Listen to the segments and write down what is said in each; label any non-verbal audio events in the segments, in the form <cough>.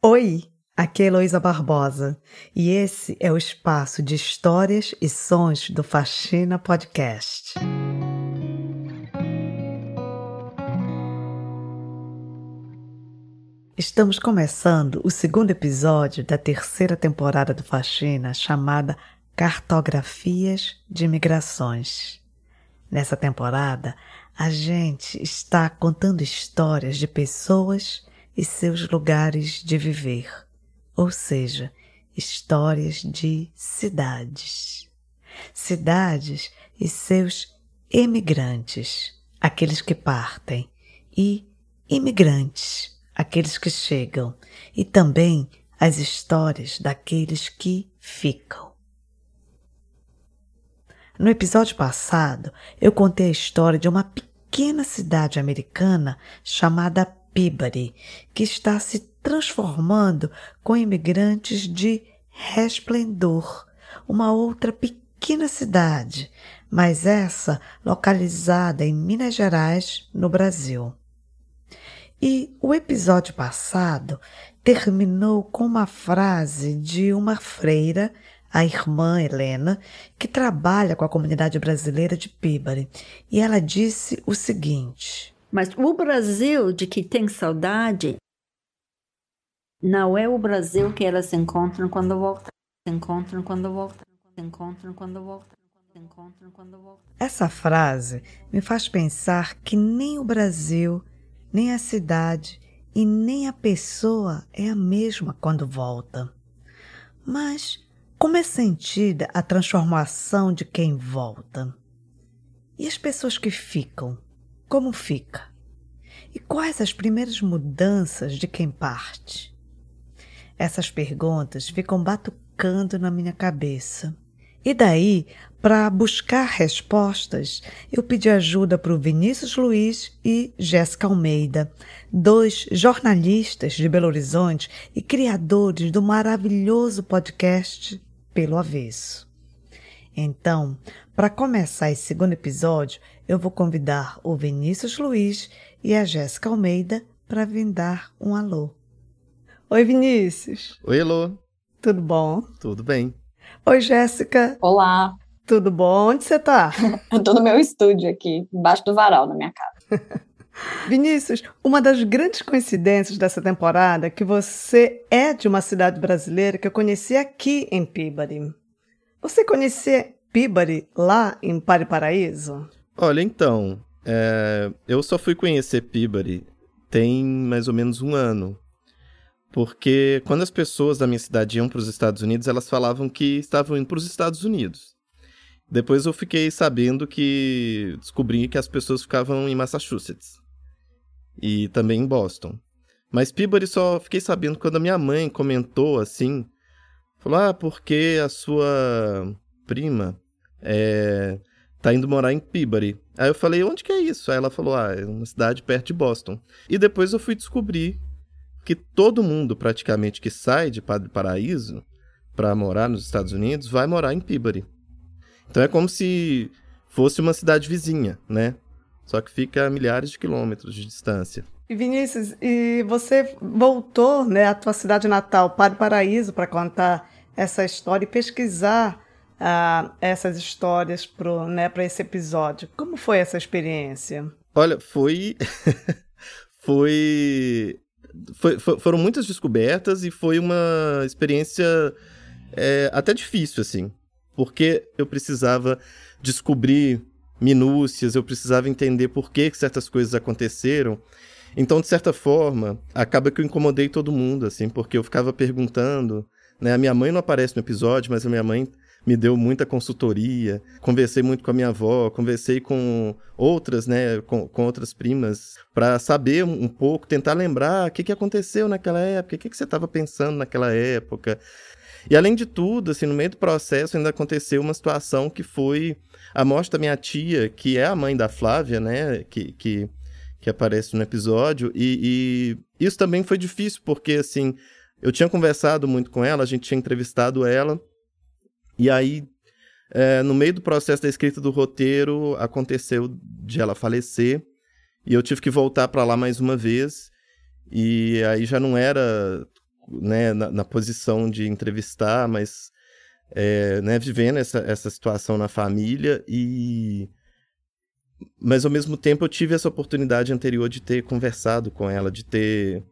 Oi, aqui é Heloísa Barbosa e esse é o espaço de histórias e sons do Faxina Podcast. Estamos começando o segundo episódio da terceira temporada do Faxina chamada Cartografias de Migrações. Nessa temporada, a gente está contando histórias de pessoas e seus lugares de viver, ou seja, histórias de cidades. Cidades e seus emigrantes, aqueles que partem, e imigrantes, aqueles que chegam, e também as histórias daqueles que ficam. No episódio passado, eu contei a história de uma pequena cidade americana chamada Peabody, que está se transformando com imigrantes de resplendor, uma outra pequena cidade, mas essa localizada em Minas Gerais, no Brasil. E o episódio passado terminou com uma frase de uma freira a irmã Helena, que trabalha com a comunidade brasileira de Pibari, e ela disse o seguinte: Mas o Brasil de que tem saudade não é o Brasil que elas encontram quando voltam. Encontram quando voltam. Encontram quando voltam. Encontram quando voltam. Essa frase me faz pensar que nem o Brasil, nem a cidade e nem a pessoa é a mesma quando volta. Mas como é sentida a transformação de quem volta? E as pessoas que ficam? Como fica? E quais as primeiras mudanças de quem parte? Essas perguntas ficam batucando na minha cabeça. E daí, para buscar respostas, eu pedi ajuda para o Vinícius Luiz e Jéssica Almeida, dois jornalistas de Belo Horizonte e criadores do maravilhoso podcast pelo avesso. Então, para começar esse segundo episódio, eu vou convidar o Vinícius Luiz e a Jéssica Almeida para vir dar um alô. Oi, Vinícius. Oi, Elô. Tudo bom? Tudo bem. Oi, Jéssica. Olá. Tudo bom? Onde você está? <laughs> eu tô no meu estúdio aqui, embaixo do varal, na minha casa. <laughs> Vinícius, uma das grandes coincidências dessa temporada é que você é de uma cidade brasileira que eu conheci aqui em Pibari. Você conhecia Pibari lá em Pari Paraíso? Olha, então, é, eu só fui conhecer Pibari tem mais ou menos um ano. Porque quando as pessoas da minha cidade iam para os Estados Unidos, elas falavam que estavam indo para os Estados Unidos. Depois eu fiquei sabendo que descobri que as pessoas ficavam em Massachusetts e também em Boston. Mas Peabody só fiquei sabendo quando a minha mãe comentou assim, falou, ah, porque a sua prima é, tá indo morar em Peabody. Aí eu falei, onde que é isso? Aí ela falou, ah, é uma cidade perto de Boston. E depois eu fui descobrir que todo mundo praticamente que sai de Padre Paraíso para morar nos Estados Unidos vai morar em Peabody. Então é como se fosse uma cidade vizinha, né? só que fica a milhares de quilômetros de distância. E Vinícius, e você voltou né, à tua cidade natal, o Paraíso, para contar essa história e pesquisar essas histórias para né, esse episódio. Como foi essa experiência? Olha, foi. <laughs> foi... Foi, foi, foram muitas descobertas e foi uma experiência é, até difícil, assim, porque eu precisava descobrir minúcias, eu precisava entender por que certas coisas aconteceram. Então, de certa forma, acaba que eu incomodei todo mundo, assim, porque eu ficava perguntando, né? A minha mãe não aparece no episódio, mas a minha mãe me deu muita consultoria, conversei muito com a minha avó, conversei com outras, né, com, com outras primas, para saber um, pouco, tentar lembrar o que, que aconteceu naquela época, o que, que você estava pensando naquela época. E além de tudo, assim, no meio do processo ainda aconteceu uma situação que foi a morte da minha tia, que é a mãe da Flávia, né? Que, que, que aparece no episódio. E, e isso também foi difícil, porque, assim, eu tinha conversado muito com ela, a gente tinha entrevistado ela. E aí, é, no meio do processo da escrita do roteiro, aconteceu de ela falecer. E eu tive que voltar para lá mais uma vez. E aí já não era né, na, na posição de entrevistar, mas é, né, vivendo essa, essa situação na família e mas ao mesmo tempo eu tive essa oportunidade anterior de ter conversado com ela, de ter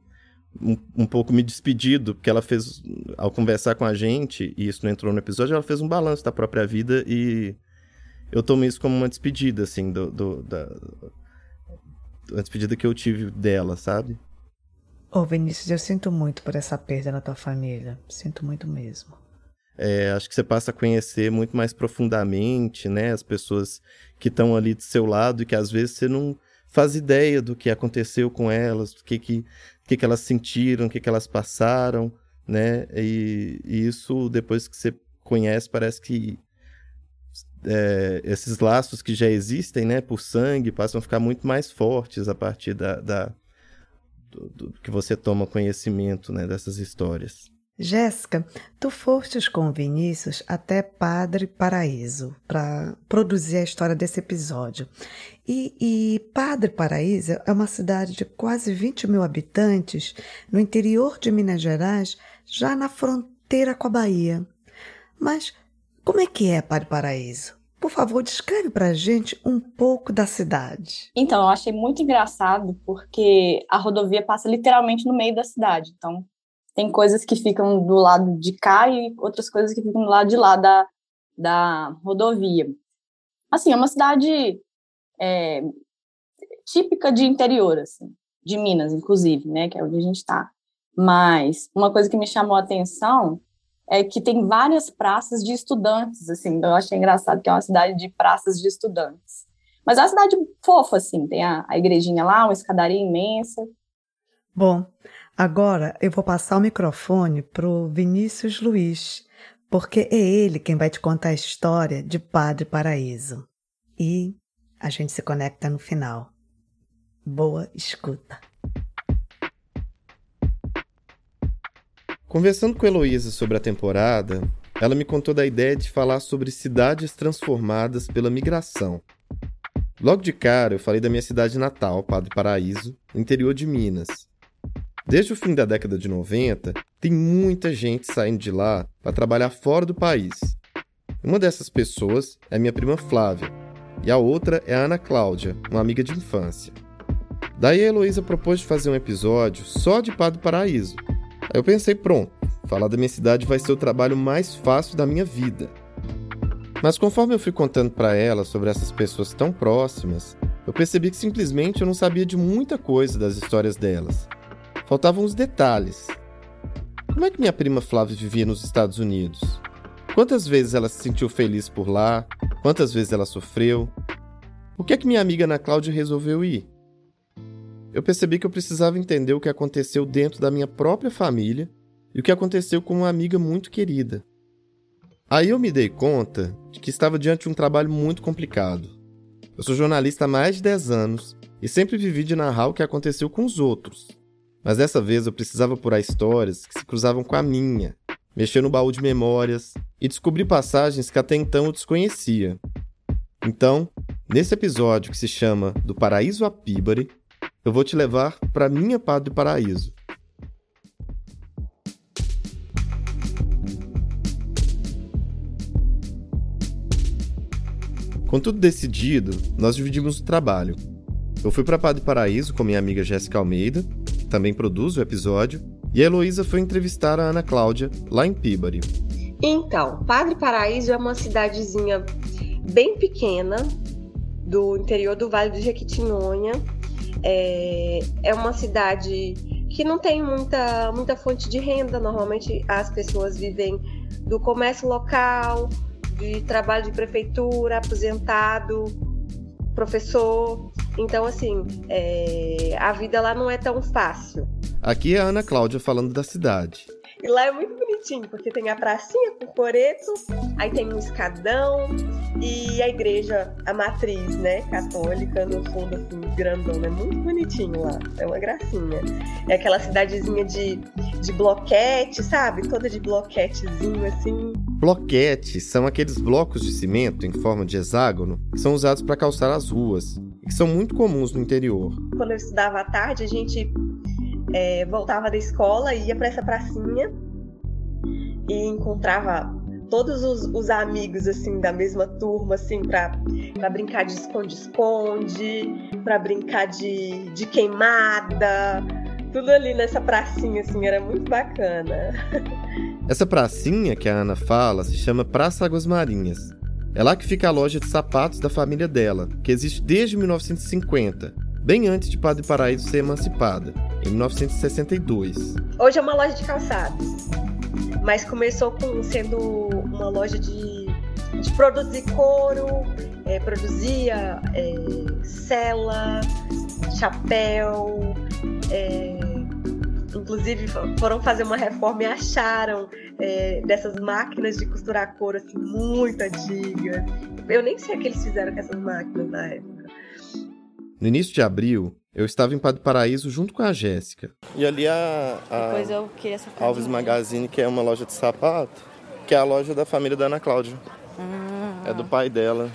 um, um, pouco me despedido, porque ela fez, ao conversar com a gente, e isso não entrou no episódio, ela fez um balanço da própria vida e eu tomei isso como uma despedida, assim, do, do da, despedida que eu tive dela, sabe? Ô Vinícius, eu sinto muito por essa perda na tua família, sinto muito mesmo. É, acho que você passa a conhecer muito mais profundamente, né, as pessoas que estão ali do seu lado e que às vezes você não faz ideia do que aconteceu com elas, do que que, que, que elas sentiram, o que, que elas passaram, né, e, e isso depois que você conhece parece que é, esses laços que já existem, né, por sangue, passam a ficar muito mais fortes a partir da, da do, do, que você toma conhecimento, né, dessas histórias. Jéssica, tu fostes com o Vinícius até Padre Paraíso para produzir a história desse episódio. E, e, Padre Paraíso é uma cidade de quase 20 mil habitantes no interior de Minas Gerais, já na fronteira com a Bahia. Mas como é que é Padre Paraíso? Por favor, descreve para a gente um pouco da cidade. Então, eu achei muito engraçado porque a rodovia passa literalmente no meio da cidade. Então, tem coisas que ficam do lado de cá e outras coisas que ficam do lado de lá da, da rodovia. Assim, é uma cidade é, típica de interior, assim, de Minas, inclusive, né, que é onde a gente está. Mas uma coisa que me chamou a atenção é que tem várias praças de estudantes, assim, eu achei engraçado que é uma cidade de praças de estudantes. Mas é uma cidade fofa, assim, tem a, a igrejinha lá, uma escadaria imensa. Bom, Agora eu vou passar o microfone para o Vinícius Luiz, porque é ele quem vai te contar a história de Padre Paraíso. E a gente se conecta no final. Boa escuta. Conversando com Heloísa sobre a temporada, ela me contou da ideia de falar sobre cidades transformadas pela migração. Logo de cara, eu falei da minha cidade natal, Padre Paraíso, interior de Minas. Desde o fim da década de 90, tem muita gente saindo de lá para trabalhar fora do país. Uma dessas pessoas é minha prima Flávia, e a outra é a Ana Cláudia, uma amiga de infância. Daí a Heloísa propôs de fazer um episódio só de Padre Paraíso. Aí eu pensei, pronto, falar da minha cidade vai ser o trabalho mais fácil da minha vida. Mas conforme eu fui contando para ela sobre essas pessoas tão próximas, eu percebi que simplesmente eu não sabia de muita coisa das histórias delas. Faltavam os detalhes. Como é que minha prima Flávia vivia nos Estados Unidos? Quantas vezes ela se sentiu feliz por lá? Quantas vezes ela sofreu? Por que é que minha amiga Ana Cláudia resolveu ir? Eu percebi que eu precisava entender o que aconteceu dentro da minha própria família e o que aconteceu com uma amiga muito querida. Aí eu me dei conta de que estava diante de um trabalho muito complicado. Eu sou jornalista há mais de 10 anos e sempre vivi de narrar o que aconteceu com os outros, mas dessa vez eu precisava apurar histórias que se cruzavam com a minha, mexer no baú de memórias e descobrir passagens que até então eu desconhecia. Então, nesse episódio que se chama Do Paraíso a Píbari, eu vou te levar para minha Padre Paraíso. Com tudo decidido, nós dividimos o trabalho. Eu fui para Padre Paraíso com minha amiga Jéssica Almeida também produz o episódio, e a Heloísa foi entrevistar a Ana Cláudia, lá em Pibari. Então, Padre Paraíso é uma cidadezinha bem pequena do interior do Vale do Jequitinhonha. É, é uma cidade que não tem muita, muita fonte de renda. Normalmente as pessoas vivem do comércio local, de trabalho de prefeitura, aposentado, professor. Então, assim, é, a vida lá não é tão fácil. Aqui é a Ana Cláudia falando da cidade. E lá é muito bonitinho, porque tem a pracinha com coreto, aí tem um escadão e a igreja, a matriz, né, católica, no fundo, assim, grandão. É muito bonitinho lá, é uma gracinha. É aquela cidadezinha de, de bloquete, sabe? Toda de bloquetezinho, assim. Bloquetes são aqueles blocos de cimento em forma de hexágono que são usados para calçar as ruas e que são muito comuns no interior. Quando eu estudava à tarde, a gente é, voltava da escola, ia para essa pracinha e encontrava todos os, os, amigos assim da mesma turma assim para brincar de esconde-esconde, para brincar de, de queimada, tudo ali nessa pracinha assim, era muito bacana. <laughs> Essa pracinha que a Ana fala se chama Praça Águas Marinhas. É lá que fica a loja de sapatos da família dela, que existe desde 1950, bem antes de Padre Paraíso ser emancipada, em 1962. Hoje é uma loja de calçados mas começou com sendo uma loja de, de produzir couro, é, produzia é, cela, chapéu, é, inclusive foram fazer uma reforma e acharam é, dessas máquinas de costurar couro assim muito antigas. Eu nem sei o que eles fizeram com essas máquinas na época. No início de abril, eu estava em Padre Paraíso junto com a Jéssica. E ali a, a Depois eu queria Alves Magazine, que é uma loja de sapato, que é a loja da família da Ana Cláudia. Hum. É do pai dela.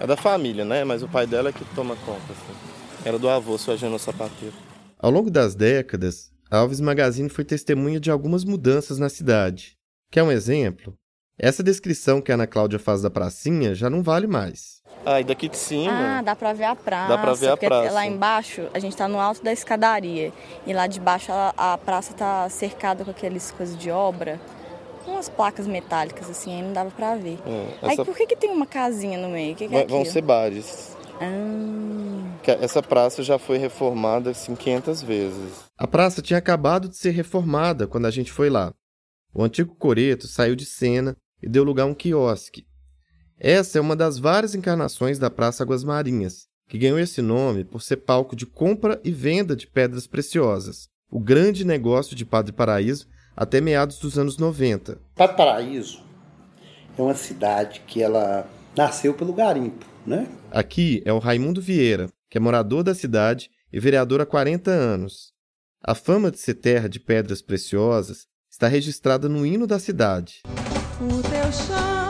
É da família, né? Mas o pai dela é que toma conta. Assim. Era do avô, seu Agenor Sapateiro. Ao longo das décadas, a Alves Magazine foi testemunha de algumas mudanças na cidade. Quer um exemplo? Essa descrição que a Ana Cláudia faz da pracinha já não vale mais. Ah, e daqui de cima. Ah, dá pra ver a praça. Dá pra ver a praça. Lá embaixo, a gente tá no alto da escadaria. E lá de baixo a, a praça tá cercada com aqueles coisas de obra. Umas placas metálicas, assim, aí não dava pra ver. É, essa... Aí por que, que tem uma casinha no meio? Que que é Vão ser bares. Ah. Essa praça já foi reformada assim 500 vezes. A praça tinha acabado de ser reformada quando a gente foi lá. O antigo coreto saiu de cena e deu lugar a um quiosque, essa é uma das várias encarnações da Praça Águas Marinhas, que ganhou esse nome por ser palco de compra e venda de pedras preciosas, o grande negócio de Padre Paraíso até meados dos anos 90. Padre Paraíso é uma cidade que ela nasceu pelo garimpo, né? Aqui é o Raimundo Vieira, que é morador da cidade e vereador há 40 anos. A fama de ser terra de pedras preciosas está registrada no hino da cidade. O teu chão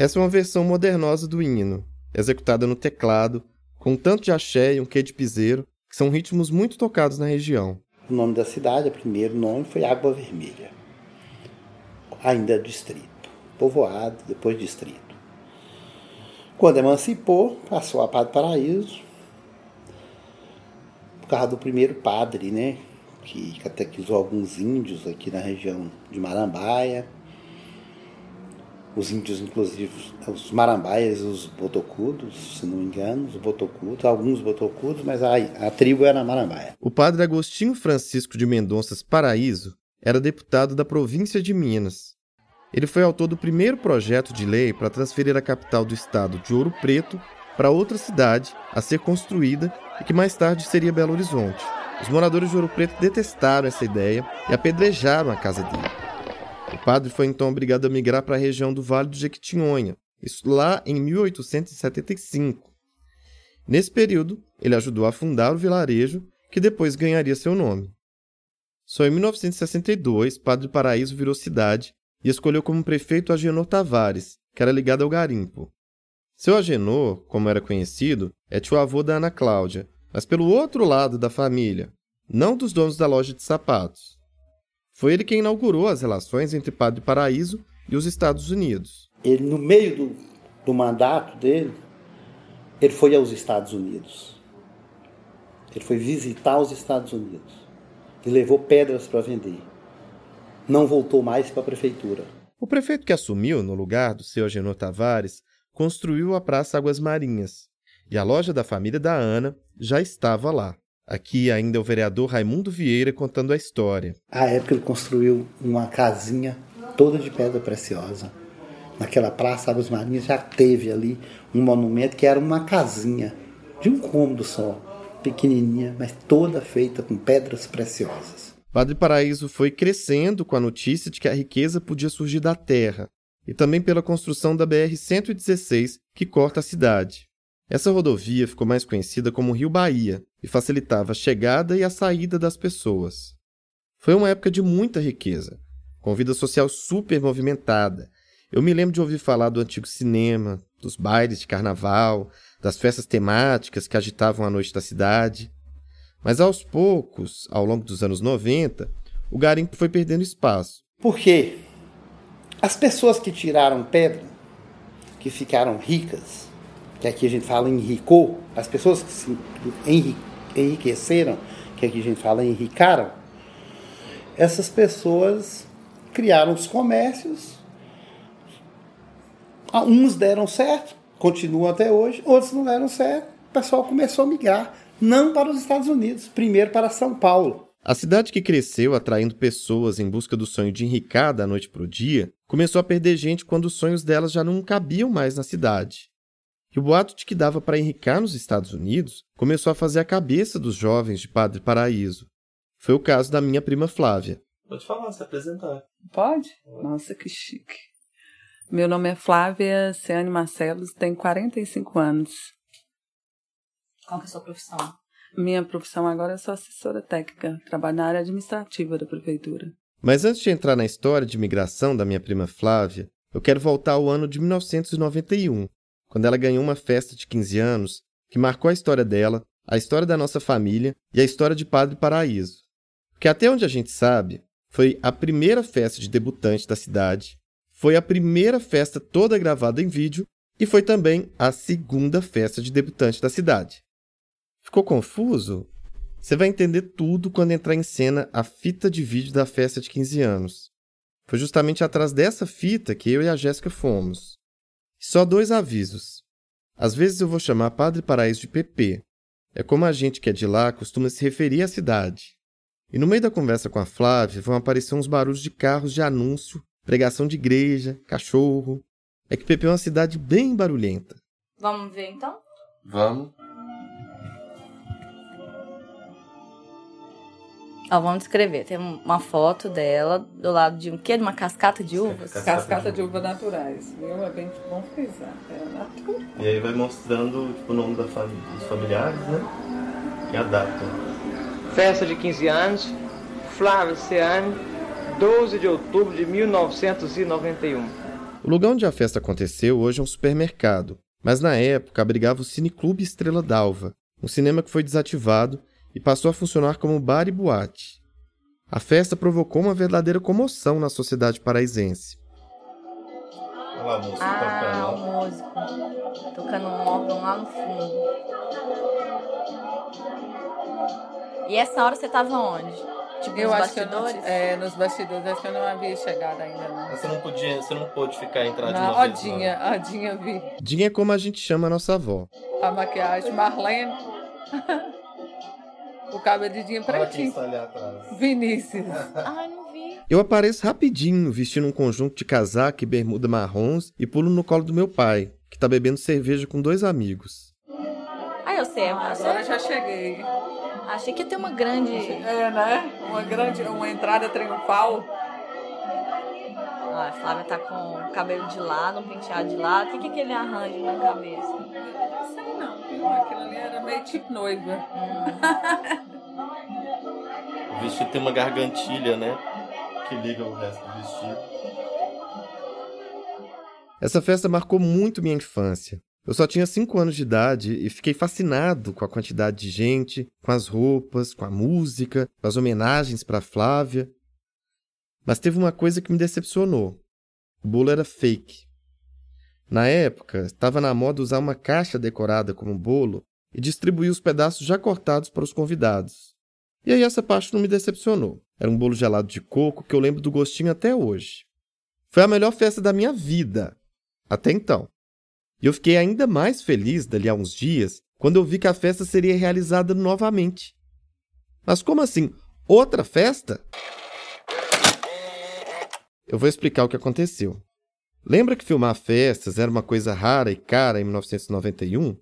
Essa é uma versão modernosa do hino, executada no teclado, com tanto de axé e um quê de piseiro, que são ritmos muito tocados na região. O nome da cidade, o primeiro nome, foi Água Vermelha. Ainda distrito. Povoado, depois distrito. Quando emancipou, passou a Padre Paraíso, por causa do primeiro padre, né? Que catequizou alguns índios aqui na região de Marambaia os índios, inclusive, os marambaias, os botocudos, se não me engano, os botocudos, alguns botocudos, mas a, a tribo era marambaia. O padre Agostinho Francisco de Mendonças Paraíso era deputado da província de Minas. Ele foi autor do primeiro projeto de lei para transferir a capital do estado de Ouro Preto para outra cidade a ser construída e que mais tarde seria Belo Horizonte. Os moradores de Ouro Preto detestaram essa ideia e apedrejaram a casa dele. O padre foi então obrigado a migrar para a região do Vale do Jequitinhonha, isso lá em 1875. Nesse período, ele ajudou a fundar o vilarejo, que depois ganharia seu nome. Só em 1962, Padre Paraíso virou cidade e escolheu como prefeito Agenor Tavares, que era ligado ao garimpo. Seu Agenor, como era conhecido, é tio-avô da Ana Cláudia, mas pelo outro lado da família, não dos donos da loja de sapatos. Foi ele quem inaugurou as relações entre Padre Paraíso e os Estados Unidos. Ele, no meio do, do mandato dele, ele foi aos Estados Unidos. Ele foi visitar os Estados Unidos e levou pedras para vender. Não voltou mais para a prefeitura. O prefeito que assumiu no lugar do seu Agenor Tavares construiu a Praça Águas Marinhas e a loja da família da Ana já estava lá. Aqui ainda é o vereador Raimundo Vieira contando a história. A época ele construiu uma casinha toda de pedra preciosa. Naquela praça Águas Marinhas já teve ali um monumento que era uma casinha de um cômodo só, pequenininha, mas toda feita com pedras preciosas. Padre Paraíso foi crescendo com a notícia de que a riqueza podia surgir da terra e também pela construção da BR-116 que corta a cidade. Essa rodovia ficou mais conhecida como Rio Bahia e facilitava a chegada e a saída das pessoas. Foi uma época de muita riqueza, com vida social super movimentada. Eu me lembro de ouvir falar do antigo cinema, dos bailes de carnaval, das festas temáticas que agitavam a noite da cidade. Mas aos poucos, ao longo dos anos 90, o garimpo foi perdendo espaço. Por quê? As pessoas que tiraram pedra, que ficaram ricas, que aqui a gente fala enricou, as pessoas que se enriqueceram, que aqui a gente fala enricaram, essas pessoas criaram os comércios, uns deram certo, continuam até hoje, outros não deram certo, o pessoal começou a migrar, não para os Estados Unidos, primeiro para São Paulo. A cidade que cresceu atraindo pessoas em busca do sonho de enricar da noite para o dia, começou a perder gente quando os sonhos delas já não cabiam mais na cidade. E o boato de que dava para enricar nos Estados Unidos começou a fazer a cabeça dos jovens de Padre Paraíso. Foi o caso da minha prima Flávia. Pode falar, se apresentar. Pode? Nossa, que chique. Meu nome é Flávia Ciane Marcelos, tenho 45 anos. Qual que é a sua profissão? Minha profissão agora é sou assessora técnica, trabalho na área administrativa da prefeitura. Mas antes de entrar na história de migração da minha prima Flávia, eu quero voltar ao ano de 1991, quando ela ganhou uma festa de 15 anos que marcou a história dela, a história da nossa família e a história de Padre Paraíso. Porque até onde a gente sabe, foi a primeira festa de debutante da cidade, foi a primeira festa toda gravada em vídeo e foi também a segunda festa de debutante da cidade. Ficou confuso? Você vai entender tudo quando entrar em cena a fita de vídeo da festa de 15 anos. Foi justamente atrás dessa fita que eu e a Jéssica fomos. Só dois avisos. Às vezes eu vou chamar Padre Paraíso de PP. É como a gente que é de lá costuma se referir à cidade. E no meio da conversa com a Flávia vão aparecer uns barulhos de carros de anúncio, pregação de igreja, cachorro. É que PP é uma cidade bem barulhenta. Vamos ver então? Vamos. Ó, vamos descrever. Tem uma foto dela do lado de um quê? De uma cascata de uvas? Cascata de uva naturais, viu? É bem bom frisar. É natural. E aí vai mostrando tipo, o nome da fam dos familiares, né? E a data. Festa de 15 anos, Flávia Ciane, 12 de outubro de 1991. O lugar onde a festa aconteceu hoje é um supermercado, mas na época abrigava o Cineclube Estrela d'Alva, um cinema que foi desativado e passou a funcionar como bar e boate. A festa provocou uma verdadeira comoção na sociedade paraisense. Olha lá a música Ah, o músico. Tocando um órgão lá no fundo. E essa hora você tava onde? Tipo, Eu nos acho que eu não, bastidores? é, nos bastidores, acho que eu não havia chegado ainda, não. Você não podia, você não pôde ficar entrar de Na uma vez, Odinha, a Odinha vi. Dinha é como a gente chama a nossa avó. A maquiagem, Marlene. <laughs> o Dinha não. Olha quem pretinho. ali atrás. Vinícius. <laughs> Ai, não vi. Eu apareço rapidinho, vestindo um conjunto de casaco e bermuda marrons e pulo no colo do meu pai, que tá bebendo cerveja com dois amigos. Ah, eu sei. Agora eu já cheguei. Achei que ia ter uma grande... É, né? Uma grande, uma entrada triunfal. Ó, a Flávia tá com o cabelo de lado, um penteado de lado. O que, que é aquele arranjo na cabeça? Não sei não, viu? Aquilo ali era meio tipo noiva. O vestido tem uma gargantilha, né? Que liga o resto do vestido. Essa festa marcou muito minha infância. Eu só tinha 5 anos de idade e fiquei fascinado com a quantidade de gente, com as roupas, com a música, com as homenagens para Flávia. Mas teve uma coisa que me decepcionou. O bolo era fake. Na época, estava na moda usar uma caixa decorada como bolo e distribuir os pedaços já cortados para os convidados. E aí essa parte não me decepcionou. Era um bolo gelado de coco que eu lembro do gostinho até hoje. Foi a melhor festa da minha vida. Até então. E eu fiquei ainda mais feliz dali a uns dias quando eu vi que a festa seria realizada novamente. Mas como assim? Outra festa? Eu vou explicar o que aconteceu. Lembra que filmar festas era uma coisa rara e cara em 1991?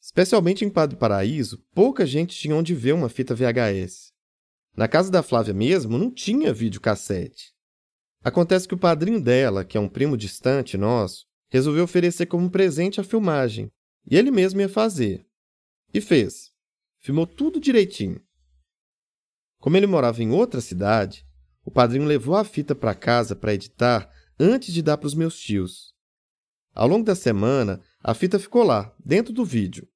Especialmente em Padre Paraíso, pouca gente tinha onde ver uma fita VHS. Na casa da Flávia mesmo, não tinha videocassete. Acontece que o padrinho dela, que é um primo distante nosso, resolveu oferecer como presente a filmagem, e ele mesmo ia fazer. E fez. Filmou tudo direitinho. Como ele morava em outra cidade, o padrinho levou a fita para casa para editar antes de dar para os meus tios. Ao longo da semana, a fita ficou lá, dentro do vídeo.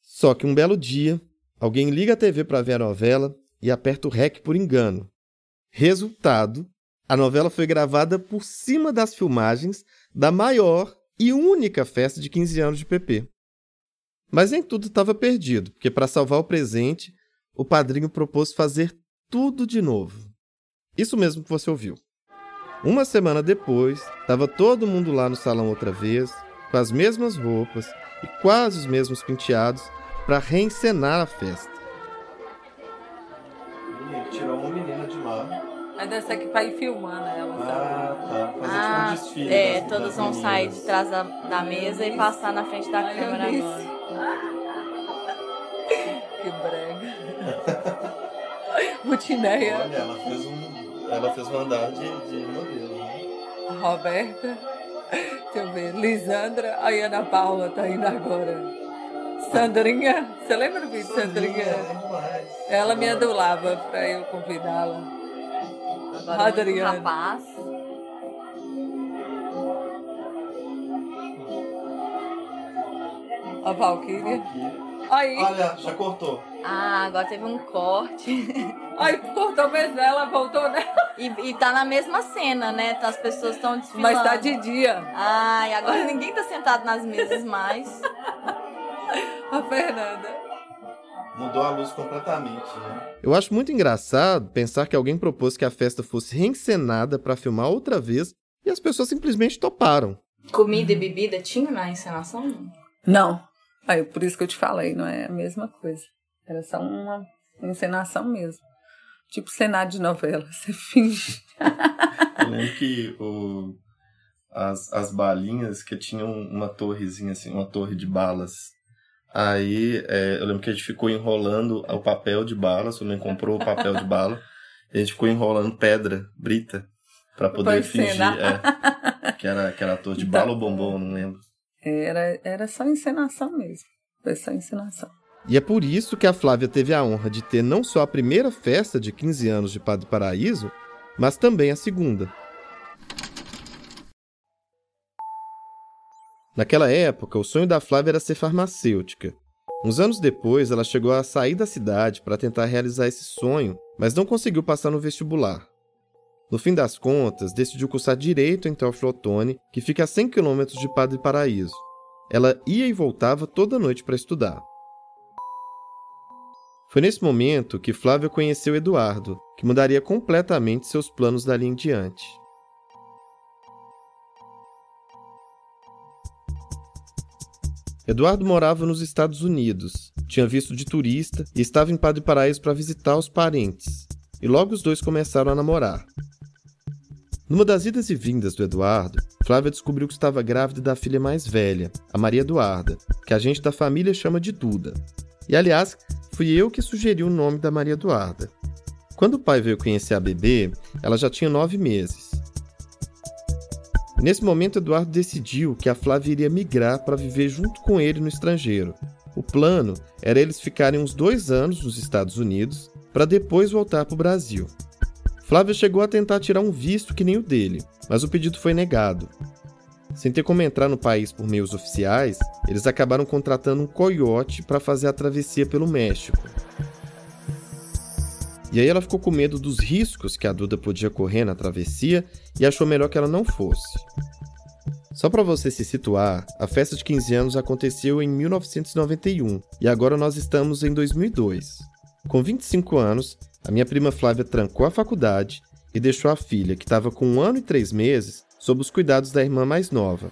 Só que um belo dia, alguém liga a TV para ver a novela e aperta o REC por engano. Resultado: a novela foi gravada por cima das filmagens da maior e única festa de 15 anos de PP. Mas nem tudo estava perdido, porque para salvar o presente, o padrinho propôs fazer tudo de novo. Isso mesmo que você ouviu. Uma semana depois, estava todo mundo lá no salão outra vez, com as mesmas roupas e quase os mesmos penteados, para reencenar a festa. Tirou uma menina de lá. Deve ser que ir filmando ela? Ah, tá. Fazer Ah, tipo um desfile. é, das- todos vão sair meninas. de trás da, da mesa e passar na frente da câmera agora. <laughs> Que brega. <laughs> Mutineia. Olha, ela fez um. Ela fez um andar de, de modelo. né? Roberta. Deixa eu ver. Lisandra. A Ana Paula tá indo agora. Sandrinha. Você lembra do vídeo de Sandrinha? demais. Ela me adulava pra eu convidá-la. Um Adriana. rapaz. A Valkyria. Aí. Olha, já cortou. Ah, agora teve um corte. Aí cortou mesmo ela, voltou nela. E, e tá na mesma cena, né? Tá- As pessoas estão desfilando. Mas tá de dia. Ai, agora ninguém tá sentado nas mesas mais. <laughs> A Fernanda. Mudou a luz completamente, né? Eu acho muito engraçado pensar que alguém propôs que a festa fosse reencenada para filmar outra vez e as pessoas simplesmente toparam. Comida e bebida tinha na encenação? Não. Aí, por isso que eu te falei, não é a mesma coisa. Era só uma encenação mesmo. Tipo cenário de novela. <laughs> Você finge. Eu lembro que o, as, as balinhas que tinham uma torrezinha, assim, uma torre de balas. Aí é, eu lembro que a gente ficou enrolando o papel de bala, sua mãe comprou o papel de bala, e a gente ficou enrolando pedra, brita, pra poder fingir é, que, era, que era a torre de Então- bala ou bombom, não lembro. Era, era só encenação mesmo. Foi só encenação. E é por isso que a Flávia teve a honra de ter não só a primeira festa de 15 anos de Padre Paraíso, mas também a segunda. Naquela época, o sonho da Flávia era ser farmacêutica. Uns anos depois, ela chegou a sair da cidade para tentar realizar esse sonho, mas não conseguiu passar no vestibular. No fim das contas, decidiu cursar Direito em Teófilo Otoni, que fica a 100 quilômetros de Padre Paraíso. Ela ia e voltava toda noite para estudar. Foi nesse momento que Flávia conheceu Eduardo, que mudaria completamente seus planos dali em diante. Eduardo morava nos Estados Unidos, tinha visto de turista e estava em Padre Paraíso para visitar os parentes. E logo os dois começaram a namorar. Numa das idas e vindas do Eduardo, Flávia descobriu que estava grávida da filha mais velha, a Maria Eduarda, que a gente da família chama de Duda. E aliás, fui eu que sugeri o nome da Maria Eduarda. Quando o pai veio conhecer a bebê, ela já tinha nove meses. Nesse momento, Eduardo decidiu que a Flávia iria migrar para viver junto com ele no estrangeiro. O plano era eles ficarem uns dois anos nos Estados Unidos para depois voltar para o Brasil. Flávia chegou a tentar tirar um visto que nem o dele, mas o pedido foi negado. Sem ter como entrar no país por meios oficiais, eles acabaram contratando um coiote para fazer a travessia pelo México. E aí ela ficou com medo dos riscos que a Duda podia correr na travessia e achou melhor que ela não fosse. Só para você se situar, a festa de 15 anos aconteceu em 1991 e agora nós estamos em 2002. Com 25 anos, a minha prima Flávia trancou a faculdade e deixou a filha, que estava com um ano e três meses, sob os cuidados da irmã mais nova.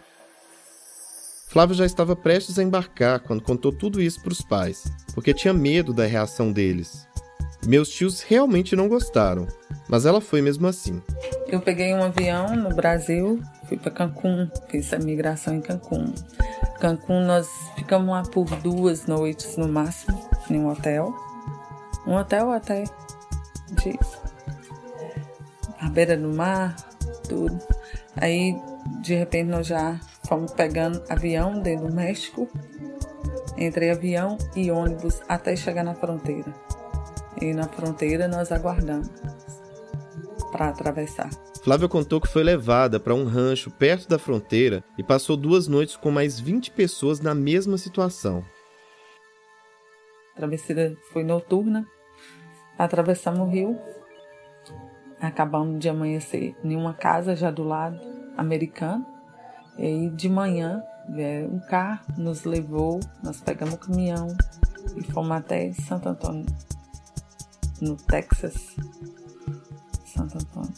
Flávia já estava prestes a embarcar quando contou tudo isso para os pais, porque tinha medo da reação deles. Meus tios realmente não gostaram, mas ela foi mesmo assim. Eu peguei um avião no Brasil, fui para Cancún, fiz a migração em Cancún. Cancún nós ficamos lá por duas noites no máximo, em um hotel. Um hotel até de à beira do mar, tudo. Aí de repente nós já fomos pegando avião dentro do México, entre avião e ônibus até chegar na fronteira. E na fronteira nós aguardamos para atravessar. Flávia contou que foi levada para um rancho perto da fronteira e passou duas noites com mais 20 pessoas na mesma situação. A travessia foi noturna, atravessamos o rio, acabamos de amanhecer em uma casa já do lado americano, e aí de manhã um carro, nos levou, nós pegamos o caminhão e fomos até Santo Antônio, no Texas. Santo Antônio.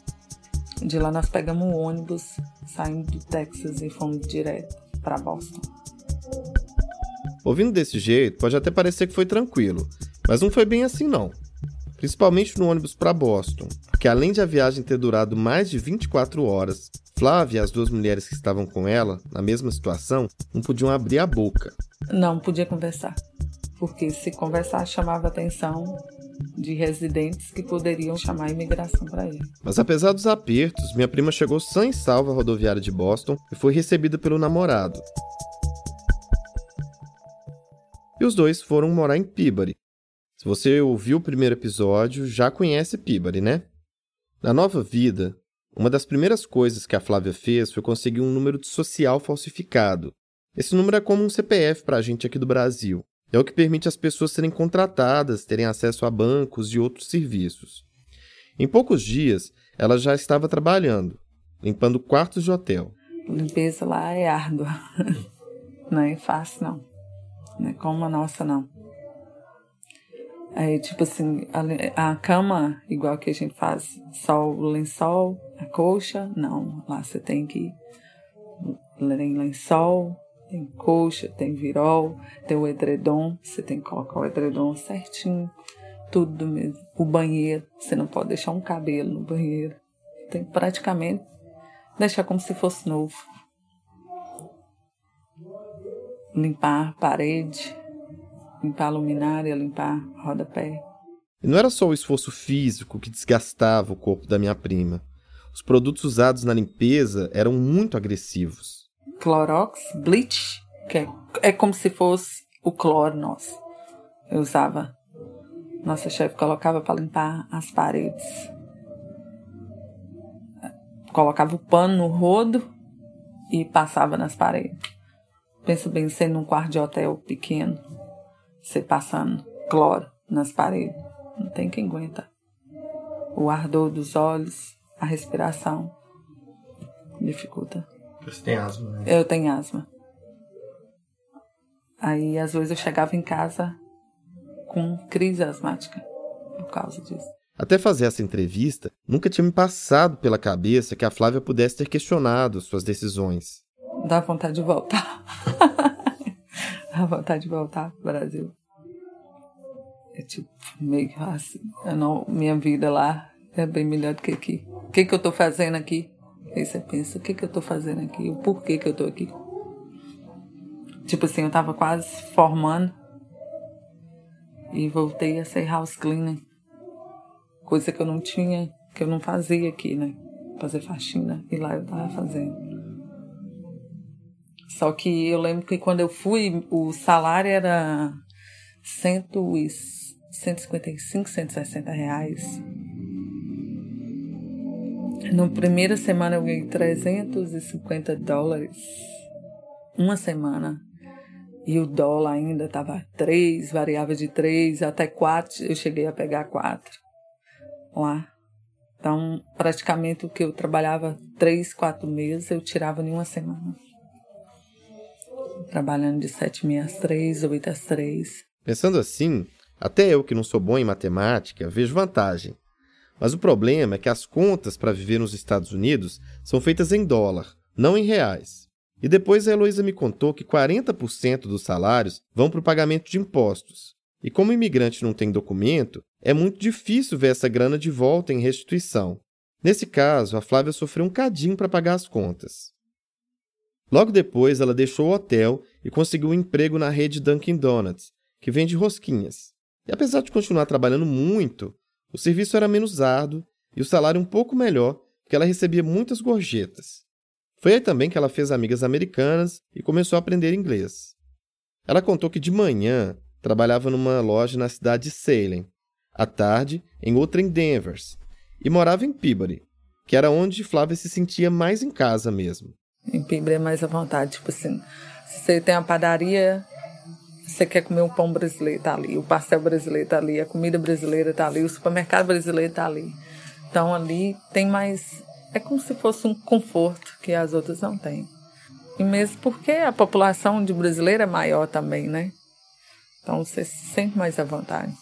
De lá nós pegamos um ônibus saindo do Texas e fomos direto para Boston. Ouvindo desse jeito, pode até parecer que foi tranquilo, mas não foi bem assim não. Principalmente no ônibus para Boston, porque além de a viagem ter durado mais de 24 horas, Flávia e as duas mulheres que estavam com ela, na mesma situação, não podiam abrir a boca. Não podia conversar, porque se conversar chamava atenção de residentes que poderiam chamar a imigração para ele. Mas apesar dos apertos, minha prima chegou sã e salva à rodoviária de Boston e foi recebida pelo namorado. E os dois foram morar em Peabody. Se você ouviu o primeiro episódio, já conhece Peabody, né? Na nova vida, uma das primeiras coisas que a Flávia fez foi conseguir um número de social falsificado. Esse número é como um CPF para a gente aqui do Brasil. É o que permite as pessoas serem contratadas, terem acesso a bancos e outros serviços. Em poucos dias, ela já estava trabalhando, limpando quartos de hotel. A limpeza lá é árdua. <laughs> Não é fácil, não. Não é como a nossa, não. Aí, tipo assim, a, a cama, igual que a gente faz, só o lençol, a coxa, não. Lá você tem que tem lençol, tem coxa, tem virol, tem o edredom, você tem que colocar o edredom certinho, tudo mesmo. O banheiro, você não pode deixar um cabelo no banheiro. Tem que praticamente deixar como se fosse novo. Limpar a parede, limpar a luminária, limpar rodapé. E não era só o esforço físico que desgastava o corpo da minha prima. Os produtos usados na limpeza eram muito agressivos. Clorox, bleach, que é, é como se fosse o cloro nosso. Eu usava. Nossa chefe colocava para limpar as paredes. Colocava o pano no rodo e passava nas paredes. Pensa bem, você num quarto de hotel pequeno, você passando cloro nas paredes. Não tem quem aguenta. O ardor dos olhos, a respiração dificulta. Você tem asma, né? Eu tenho asma. Aí, às vezes, eu chegava em casa com crise asmática por causa disso. Até fazer essa entrevista, nunca tinha me passado pela cabeça que a Flávia pudesse ter questionado suas decisões. Dá vontade de voltar. <laughs> <laughs> Dá vontade de voltar pro Brasil. É tipo, meio assim. Não, minha vida lá é bem melhor do que aqui. O que, que eu tô fazendo aqui? Aí você pensa, o que, que eu tô fazendo aqui? O porquê que eu tô aqui? Tipo assim, eu tava quase formando e voltei a ser house cleaner. Coisa que eu não tinha, que eu não fazia aqui, né? Fazer faxina. E lá eu tava fazendo. Só que eu lembro que quando eu fui, o salário era cento e, 155, 160 reais. Na primeira semana eu ganhei 350 dólares. Uma semana. E o dólar ainda estava 3, variava de 3 até 4. Eu cheguei a pegar 4 lá. Então, praticamente o que eu trabalhava 3, 4 meses, eu tirava em uma semana. Trabalhando de 7 h às 3, 8 às 3. Pensando assim, até eu que não sou bom em matemática, vejo vantagem. Mas o problema é que as contas para viver nos Estados Unidos são feitas em dólar, não em reais. E depois a Heloísa me contou que 40% dos salários vão para o pagamento de impostos. E como o imigrante não tem documento, é muito difícil ver essa grana de volta em restituição. Nesse caso, a Flávia sofreu um cadinho para pagar as contas. Logo depois, ela deixou o hotel e conseguiu um emprego na rede Dunkin' Donuts, que vende rosquinhas. E apesar de continuar trabalhando muito, o serviço era menos árduo e o salário um pouco melhor, porque ela recebia muitas gorjetas. Foi aí também que ela fez amigas americanas e começou a aprender inglês. Ela contou que de manhã trabalhava numa loja na cidade de Salem. à tarde em outra em Denver, e morava em Peabody, que era onde Flávia se sentia mais em casa mesmo. Em Peabody é mais à vontade, tipo assim, se você tem uma padaria, você quer comer um pão brasileiro, tá ali, o pastel brasileiro tá ali, a comida brasileira tá ali, o supermercado brasileiro tá ali. Então ali tem mais, é como se fosse um conforto que as outras não têm. E mesmo porque a população de brasileiro é maior também, né? Então você se sente mais à vontade.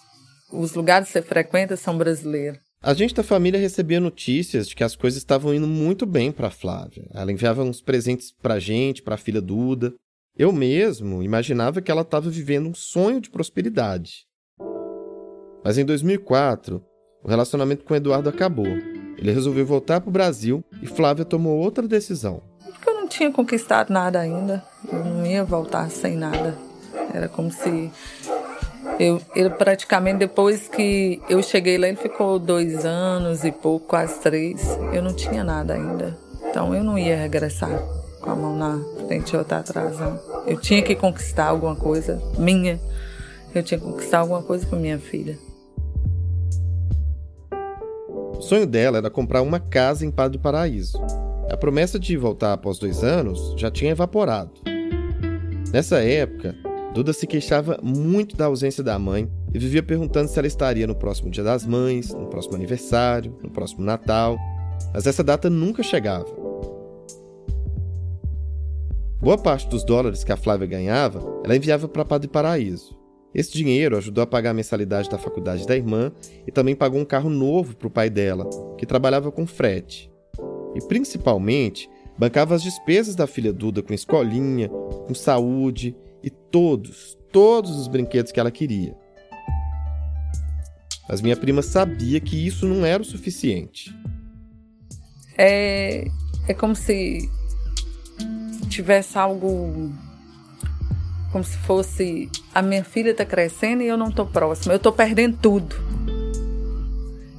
Os lugares que você frequenta são brasileiros. A gente da família recebia notícias de que as coisas estavam indo muito bem para Flávia. Ela enviava uns presentes para gente, para a filha Duda. Eu mesmo imaginava que ela estava vivendo um sonho de prosperidade. Mas em 2004, o relacionamento com Eduardo acabou. Ele resolveu voltar para o Brasil e Flávia tomou outra decisão não tinha conquistado nada ainda. Eu não ia voltar sem nada. Era como se eu, ele praticamente depois que eu cheguei lá, ele ficou dois anos e pouco, quase três. Eu não tinha nada ainda. Então eu não ia regressar com a mão na frente ou outra atrás. Eu tinha que conquistar alguma coisa minha. Eu tinha que conquistar alguma coisa para minha filha. O sonho dela era comprar uma casa em Padre Paraíso. A promessa de voltar após dois anos já tinha evaporado. Nessa época, Duda se queixava muito da ausência da mãe e vivia perguntando se ela estaria no próximo Dia das Mães, no próximo aniversário, no próximo Natal, mas essa data nunca chegava. Boa parte dos dólares que a Flávia ganhava, ela enviava para Padre Paraíso. Esse dinheiro ajudou a pagar a mensalidade da faculdade da irmã e também pagou um carro novo para o pai dela, que trabalhava com frete e, principalmente, bancava as despesas da filha Duda com escolinha, com saúde e todos, todos os brinquedos que ela queria. Mas minha prima sabia que isso não era o suficiente. É, é como se tivesse algo como se fosse a minha filha está crescendo e eu não estou próxima, eu estou perdendo tudo.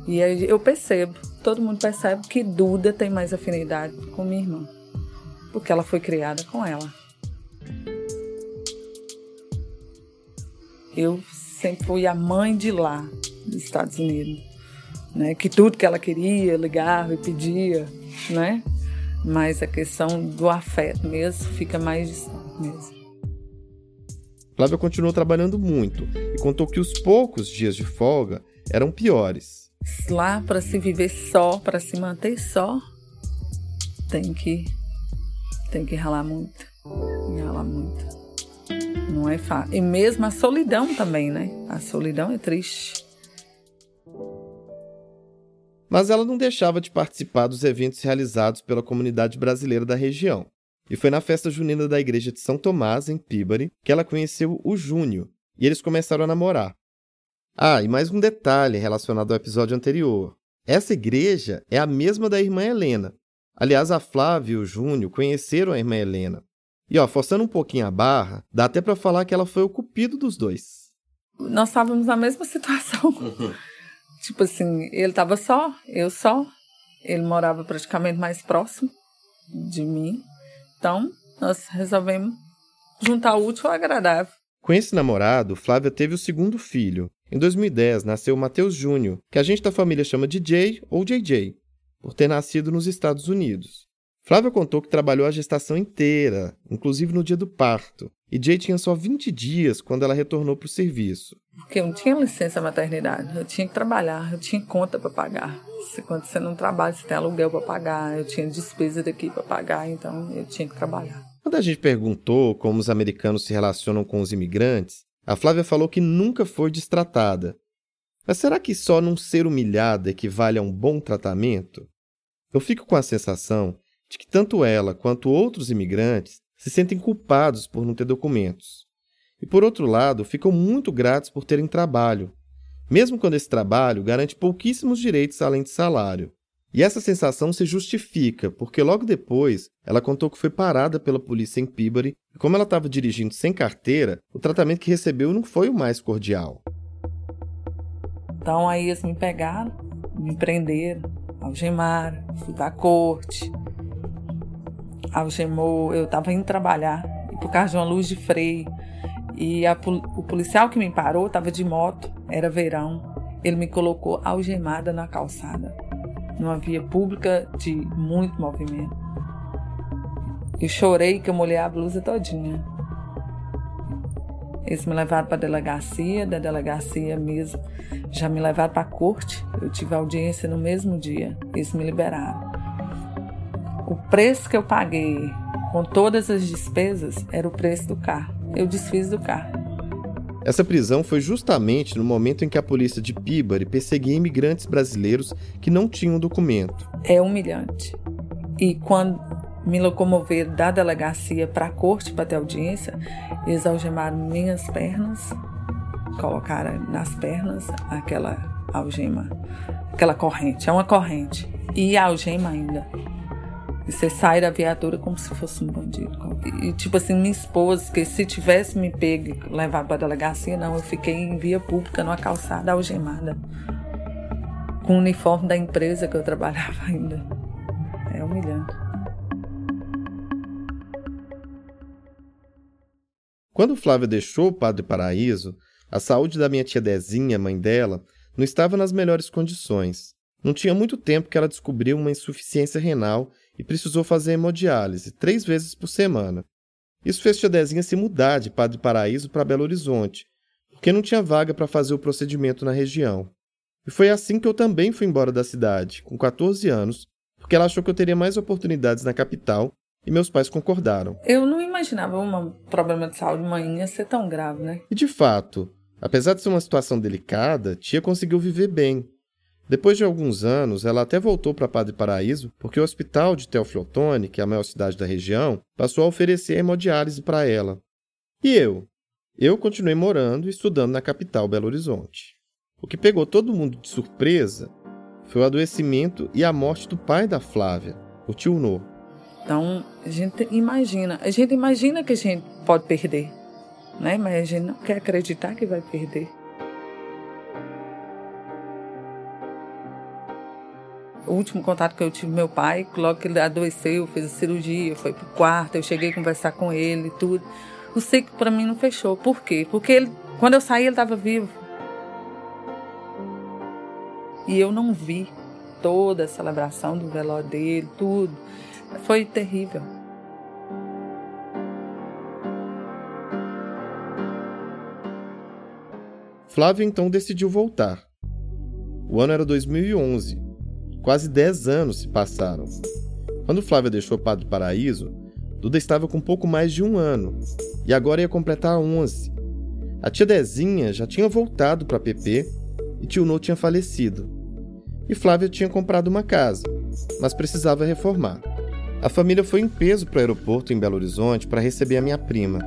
E aí eu percebo todo mundo percebe que Duda tem mais afinidade com minha irmã, porque ela foi criada com ela. Eu sempre fui a mãe de lá, dos Estados Unidos, né? Que tudo que ela queria, ligava e pedia, né? Mas a questão do afeto mesmo fica mais distante mesmo. Flávia continuou trabalhando muito e contou que os poucos dias de folga eram piores lá para se viver só, para se manter só, tem que tem que ralar muito, ralar muito. Não é fácil. E mesmo a solidão também, né? A solidão é triste. Mas ela não deixava de participar dos eventos realizados pela comunidade brasileira da região. E foi na festa junina da igreja de São Tomás, em Pibari, que ela conheceu o Júnior, e eles começaram a namorar. Ah, e mais um detalhe relacionado ao episódio anterior. Essa igreja é a mesma da irmã Helena. Aliás, a Flávia e o Júnior conheceram a irmã Helena. E ó, forçando um pouquinho a barra, dá até para falar que ela foi o cupido dos dois. Nós estávamos na mesma situação. Uhum. <laughs> tipo assim, ele estava só, eu só. Ele morava praticamente mais próximo de mim. Então, nós resolvemos juntar o útil ao agradável. Com esse namorado, Flávia teve o segundo filho, em 2010, nasceu Matheus Júnior, que a gente da família chama de Jay ou JJ, por ter nascido nos Estados Unidos. Flávia contou que trabalhou a gestação inteira, inclusive no dia do parto, e Jay tinha só 20 dias quando ela retornou para o serviço. Porque eu não tinha licença maternidade, eu tinha que trabalhar, eu tinha conta para pagar. Quando você não trabalha, você tem aluguel para pagar, eu tinha despesa daqui para pagar, então eu tinha que trabalhar. Quando a gente perguntou como os americanos se relacionam com os imigrantes, a Flávia falou que nunca foi destratada. Mas será que só não ser humilhada equivale a um bom tratamento? Eu fico com a sensação de que tanto ela quanto outros imigrantes se sentem culpados por não ter documentos. E por outro lado, ficam muito gratos por terem trabalho, mesmo quando esse trabalho garante pouquíssimos direitos além de salário. E essa sensação se justifica, porque logo depois ela contou que foi parada pela polícia em Peabody e, como ela estava dirigindo sem carteira, o tratamento que recebeu não foi o mais cordial. Então aí eles me pegaram, me prenderam, algemaram, fui pra corte, algemou, eu estava indo trabalhar, por causa de uma luz de freio. E a, o policial que me parou estava de moto, era verão. ele me colocou algemada na calçada, numa via pública de muito movimento. Eu chorei que eu molhei a blusa todinha. Eles me levaram para a delegacia, da delegacia mesmo já me levaram para a corte. Eu tive audiência no mesmo dia. Eles me liberaram. O preço que eu paguei com todas as despesas era o preço do carro. Eu desfiz do carro. Essa prisão foi justamente no momento em que a polícia de Pibari perseguia imigrantes brasileiros que não tinham documento. É humilhante. E quando me locomoveram da delegacia para a corte para ter audiência, eles algemaram minhas pernas, colocaram nas pernas aquela algema, aquela corrente, é uma corrente, e a algema ainda. E você sai da viatura como se fosse um bandido. E tipo assim, minha esposa, que se tivesse me pego levado para a delegacia, não, eu fiquei em via pública, numa calçada algemada. Com o uniforme da empresa que eu trabalhava ainda. É humilhante. Quando Flávia deixou o Padre Paraíso, a saúde da minha tia Dezinha, mãe dela, não estava nas melhores condições. Não tinha muito tempo que ela descobriu uma insuficiência renal e precisou fazer hemodiálise três vezes por semana. Isso fez tia Dezinha se mudar de Padre Paraíso para Belo Horizonte, porque não tinha vaga para fazer o procedimento na região. E foi assim que eu também fui embora da cidade, com 14 anos, porque ela achou que eu teria mais oportunidades na capital e meus pais concordaram. Eu não imaginava um problema de saúde manhã ser tão grave, né? E de fato, apesar de ser uma situação delicada, tia conseguiu viver bem. Depois de alguns anos, ela até voltou para Padre Paraíso, porque o hospital de Teoflotone, que é a maior cidade da região, passou a oferecer hemodiálise para ela. E eu? Eu continuei morando e estudando na capital, Belo Horizonte. O que pegou todo mundo de surpresa foi o adoecimento e a morte do pai da Flávia, o tio Nô. Então, a gente imagina, a gente imagina que a gente pode perder, né? Mas a gente não quer acreditar que vai perder. O último contato que eu tive meu pai, logo que ele adoeceu, fez a cirurgia, foi pro quarto, eu cheguei a conversar com ele e tudo. O ciclo para mim não fechou. Por quê? Porque ele, quando eu saí ele estava vivo. E eu não vi toda a celebração do velório dele, tudo. Foi terrível. Flávia então decidiu voltar. O ano era 2011 Quase 10 anos se passaram. Quando Flávia deixou Padre Paraíso, Duda estava com pouco mais de um ano e agora ia completar 11. A tia Dezinha já tinha voltado para PP e tio Nô tinha falecido. E Flávia tinha comprado uma casa, mas precisava reformar. A família foi em peso para o aeroporto em Belo Horizonte para receber a minha prima.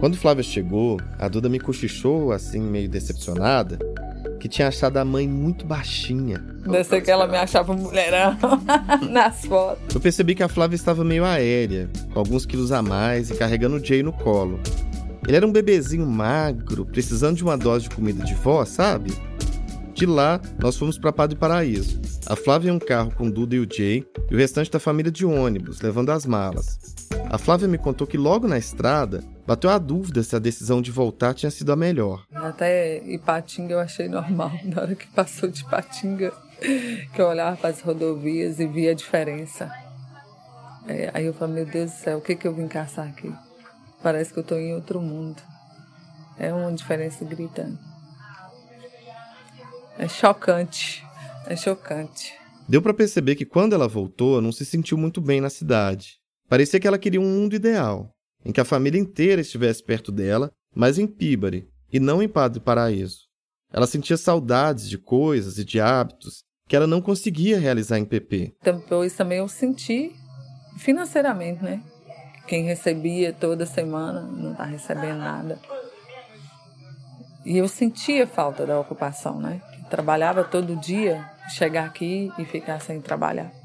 Quando Flávia chegou, a Duda me cochichou, assim, meio decepcionada, que tinha achado a mãe muito baixinha. Deve que ela me achava mulherão <laughs> nas fotos. Eu percebi que a Flávia estava meio aérea, com alguns quilos a mais e carregando o Jay no colo. Ele era um bebezinho magro, precisando de uma dose de comida de vó, sabe? De lá, nós fomos para Padre Paraíso. A Flávia em um carro com Duda e o Jay, e o restante da família de ônibus, levando as malas. A Flávia me contou que logo na estrada bateu a dúvida se a decisão de voltar tinha sido a melhor. Até Ipatinga eu achei normal. <laughs> Na hora que passou de Ipatinga, que eu olhava para as rodovias e via a diferença. É, aí eu falei, meu Deus do céu, o que, que eu vim caçar aqui? Parece que eu estou em outro mundo. É uma diferença gritante. É chocante. É chocante. Deu para perceber que quando ela voltou, não se sentiu muito bem na cidade. Parecia que ela queria um mundo ideal, em que a família inteira estivesse perto dela, mas em Píbari, e não em Padre Paraíso. Ela sentia saudades de coisas e de hábitos que ela não conseguia realizar em PP. Depois também eu senti financeiramente, né? Quem recebia toda semana não está recebendo nada. E eu sentia falta da ocupação, né? Trabalhava todo dia, chegar aqui e ficar sem trabalhar.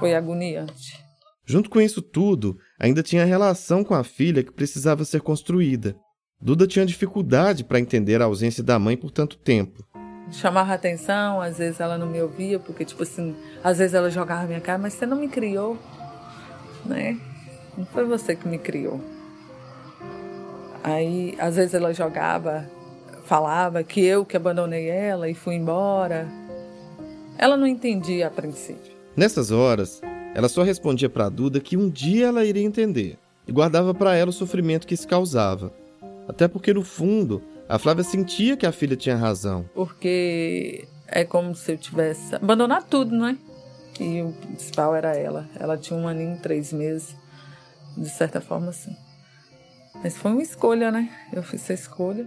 Foi agoniante. Junto com isso tudo, ainda tinha a relação com a filha que precisava ser construída. Duda tinha dificuldade para entender a ausência da mãe por tanto tempo. Chamava atenção, às vezes ela não me ouvia, porque, tipo assim, às vezes ela jogava minha cara, mas você não me criou, né? Não foi você que me criou. Aí, às vezes ela jogava falava que eu que abandonei ela e fui embora. Ela não entendia a princípio. Nessas horas, ela só respondia para Duda que um dia ela iria entender e guardava para ela o sofrimento que isso causava. Até porque no fundo, a Flávia sentia que a filha tinha razão. Porque é como se eu tivesse abandonado tudo, não é? E o principal era ela. Ela tinha um aninho, três meses. De certa forma, sim. Mas foi uma escolha, né? Eu fiz essa escolha.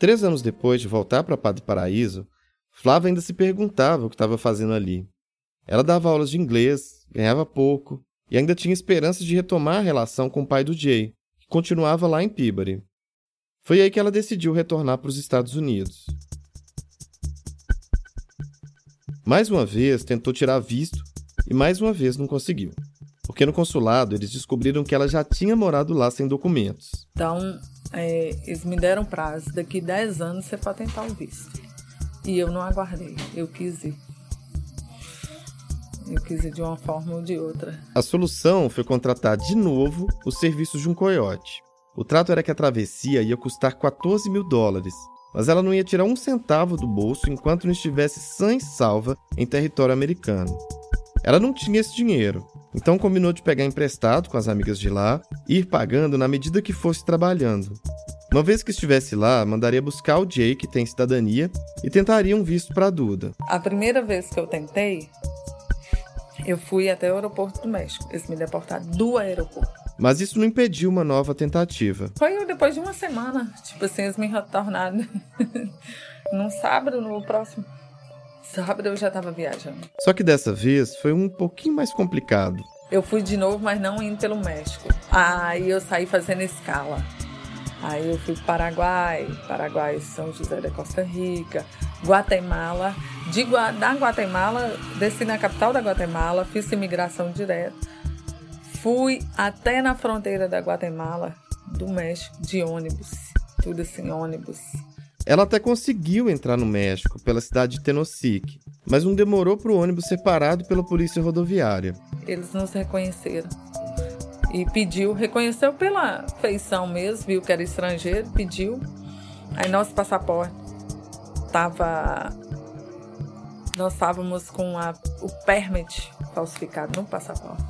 Três anos depois de voltar para Padre Paraíso, Flávia ainda se perguntava o que estava fazendo ali. Ela dava aulas de inglês, ganhava pouco e ainda tinha esperança de retomar a relação com o pai do Jay, que continuava lá em Peabody. Foi aí que ela decidiu retornar para os Estados Unidos. Mais uma vez tentou tirar visto e mais uma vez não conseguiu. Porque no consulado eles descobriram que ela já tinha morado lá sem documentos. Então, é, eles me deram prazo, daqui 10 anos você pode tentar o visto. E eu não aguardei, eu quis ir. Eu quis ir de uma forma ou de outra. A solução foi contratar de novo os serviços de um coiote. O trato era que a travessia ia custar 14 mil dólares, mas ela não ia tirar um centavo do bolso enquanto não estivesse sã e salva em território americano. Ela não tinha esse dinheiro, então combinou de pegar emprestado com as amigas de lá e ir pagando na medida que fosse trabalhando. Uma vez que estivesse lá, mandaria buscar o Jay, que tem cidadania, e tentaria um visto para Duda. A primeira vez que eu tentei, eu fui até o aeroporto do México. Eles me deportaram do aeroporto. Mas isso não impediu uma nova tentativa. Foi depois de uma semana. Tipo assim, eles me retornaram. <laughs> Num sábado, no próximo sábado, eu já estava viajando. Só que dessa vez foi um pouquinho mais complicado. Eu fui de novo, mas não indo pelo México. Aí eu saí fazendo escala. Aí eu fui para Paraguai, Paraguai, São José da Costa Rica, Guatemala. De, da Guatemala, desci na capital da Guatemala, fiz imigração direta. Fui até na fronteira da Guatemala, do México, de ônibus. Tudo assim, ônibus. Ela até conseguiu entrar no México pela cidade de Tenosique, mas não demorou para o ônibus ser parado pela polícia rodoviária. Eles nos reconheceram e pediu, reconheceu pela feição mesmo, viu que era estrangeiro, pediu. Aí nosso passaporte estava. Nós estávamos com a, o permit falsificado no passaporte.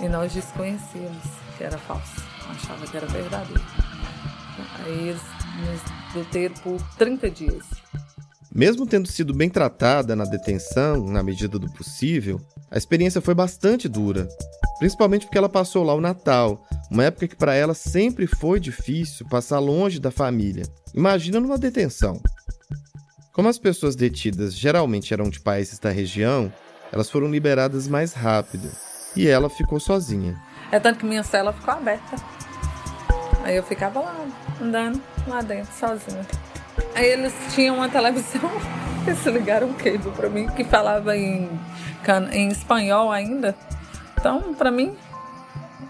E nós desconhecíamos que era falso, achava que era verdadeiro. Aí eles nos deteram por 30 dias. Mesmo tendo sido bem tratada na detenção, na medida do possível, a experiência foi bastante dura principalmente porque ela passou lá o Natal, uma época que para ela sempre foi difícil passar longe da família. Imagina numa detenção. Como as pessoas detidas geralmente eram de países da região, elas foram liberadas mais rápido e ela ficou sozinha. É tanto que minha cela ficou aberta. Aí eu ficava lá, andando lá dentro, sozinha. Aí eles tinham uma televisão, <laughs> eles ligaram um cable para mim que falava em, em espanhol ainda. Então, para mim,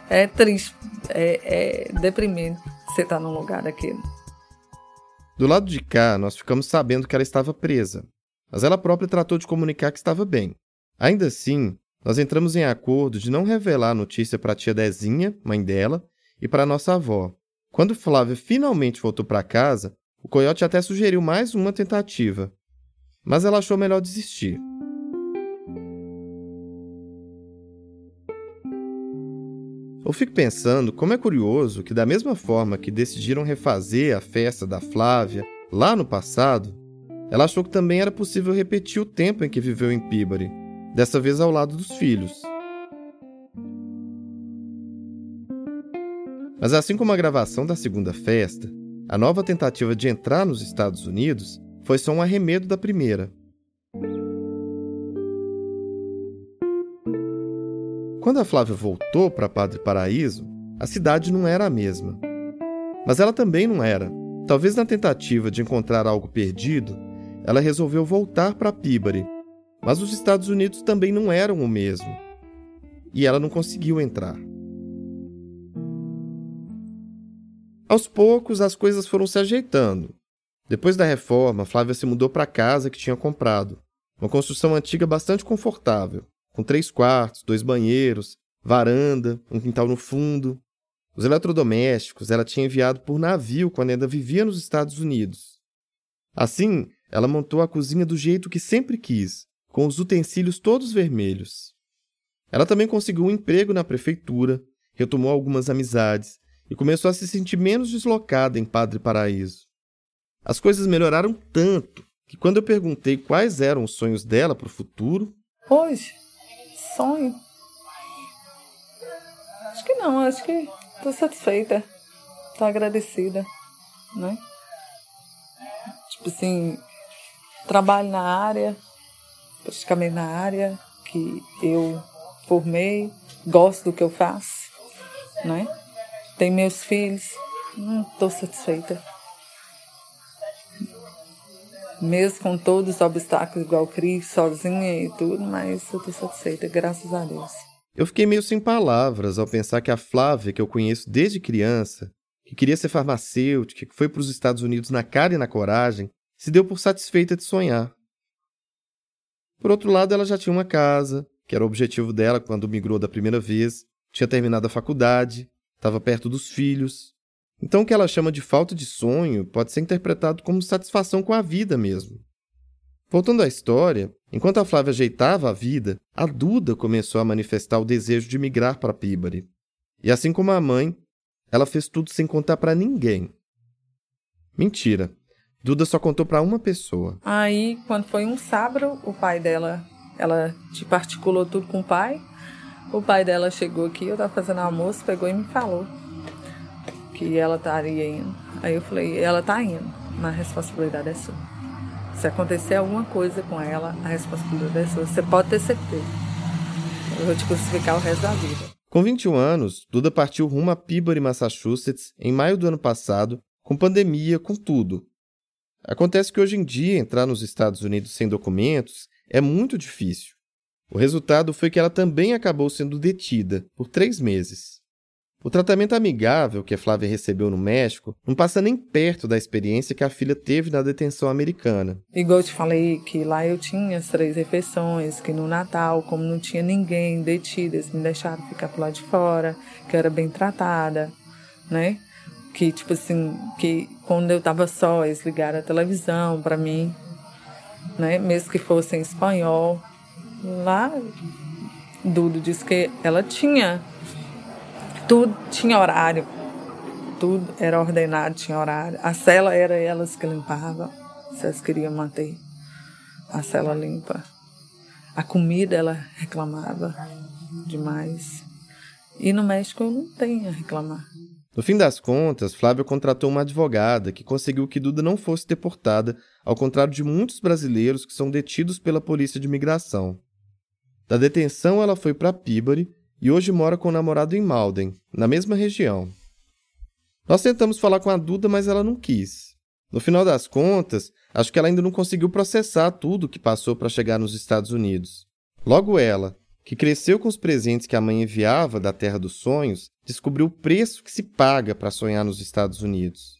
é triste, é, é deprimente você estar tá num lugar daquele. Do lado de cá, nós ficamos sabendo que ela estava presa, mas ela própria tratou de comunicar que estava bem. Ainda assim, nós entramos em acordo de não revelar a notícia para a tia Dezinha, mãe dela, e para nossa avó. Quando Flávia finalmente voltou para casa, o coiote até sugeriu mais uma tentativa, mas ela achou melhor desistir. Eu fico pensando como é curioso que, da mesma forma que decidiram refazer a festa da Flávia lá no passado, ela achou que também era possível repetir o tempo em que viveu em Peabody, dessa vez ao lado dos filhos. Mas assim como a gravação da segunda festa, a nova tentativa de entrar nos Estados Unidos foi só um arremedo da primeira. Quando a Flávia voltou para Padre Paraíso, a cidade não era a mesma. Mas ela também não era. Talvez na tentativa de encontrar algo perdido, ela resolveu voltar para Peabody. Mas os Estados Unidos também não eram o mesmo. E ela não conseguiu entrar. Aos poucos, as coisas foram se ajeitando. Depois da reforma, Flávia se mudou para a casa que tinha comprado. Uma construção antiga bastante confortável com três quartos, dois banheiros, varanda, um quintal no fundo. Os eletrodomésticos ela tinha enviado por navio quando ainda vivia nos Estados Unidos. Assim, ela montou a cozinha do jeito que sempre quis, com os utensílios todos vermelhos. Ela também conseguiu um emprego na prefeitura, retomou algumas amizades e começou a se sentir menos deslocada em Padre Paraíso. As coisas melhoraram tanto que quando eu perguntei quais eram os sonhos dela para o futuro. Hoje, sonho. Acho que não, acho que estou satisfeita, estou agradecida, né? Tipo assim, trabalho na área, praticamente na área que eu formei, gosto do que eu faço, né? Tenho meus filhos, estou satisfeita mesmo com todos os obstáculos, igual Cris, sozinha e tudo, mas eu tô satisfeita, graças a Deus. Eu fiquei meio sem palavras ao pensar que a Flávia, que eu conheço desde criança, que queria ser farmacêutica, que foi para os Estados Unidos na cara e na coragem, se deu por satisfeita de sonhar. Por outro lado, ela já tinha uma casa, que era o objetivo dela quando migrou da primeira vez, tinha terminado a faculdade, estava perto dos filhos, então, o que ela chama de falta de sonho pode ser interpretado como satisfação com a vida mesmo. Voltando à história, enquanto a Flávia ajeitava a vida, a Duda começou a manifestar o desejo de migrar para Pibari. E assim como a mãe, ela fez tudo sem contar para ninguém. Mentira. Duda só contou para uma pessoa. Aí, quando foi um sábado, o pai dela, ela te particulou tudo com o pai. O pai dela chegou aqui, eu tava fazendo almoço, pegou e me falou que ela estaria indo. Aí eu falei, ela está indo, mas a responsabilidade é sua. Se acontecer alguma coisa com ela, a responsabilidade é sua. Você pode ter certeza. Eu vou te crucificar o resto da vida. Com 21 anos, Duda partiu rumo a Peabody, Massachusetts, em maio do ano passado, com pandemia, com tudo. Acontece que hoje em dia entrar nos Estados Unidos sem documentos é muito difícil. O resultado foi que ela também acabou sendo detida por três meses. O tratamento amigável que a Flávia recebeu no México não passa nem perto da experiência que a filha teve na detenção americana. Igual eu te falei que lá eu tinha as três refeições, que no Natal, como não tinha ninguém detido, eles me deixaram ficar por lá de fora, que eu era bem tratada, né? Que, tipo assim, que quando eu tava só, eles ligaram a televisão para mim, né? Mesmo que fosse em espanhol. Lá, Dudo disse que ela tinha tudo tinha horário. Tudo era ordenado, tinha horário. A cela era elas que limpavam. Se elas queriam manter a cela limpa. A comida ela reclamava demais. E no México eu não tenho a reclamar. No fim das contas, Flávia contratou uma advogada que conseguiu que Duda não fosse deportada, ao contrário de muitos brasileiros que são detidos pela polícia de imigração. Da detenção, ela foi para Peabody, e hoje mora com o namorado em Malden, na mesma região. Nós tentamos falar com a Duda, mas ela não quis. No final das contas, acho que ela ainda não conseguiu processar tudo o que passou para chegar nos Estados Unidos. Logo ela, que cresceu com os presentes que a mãe enviava da Terra dos Sonhos, descobriu o preço que se paga para sonhar nos Estados Unidos.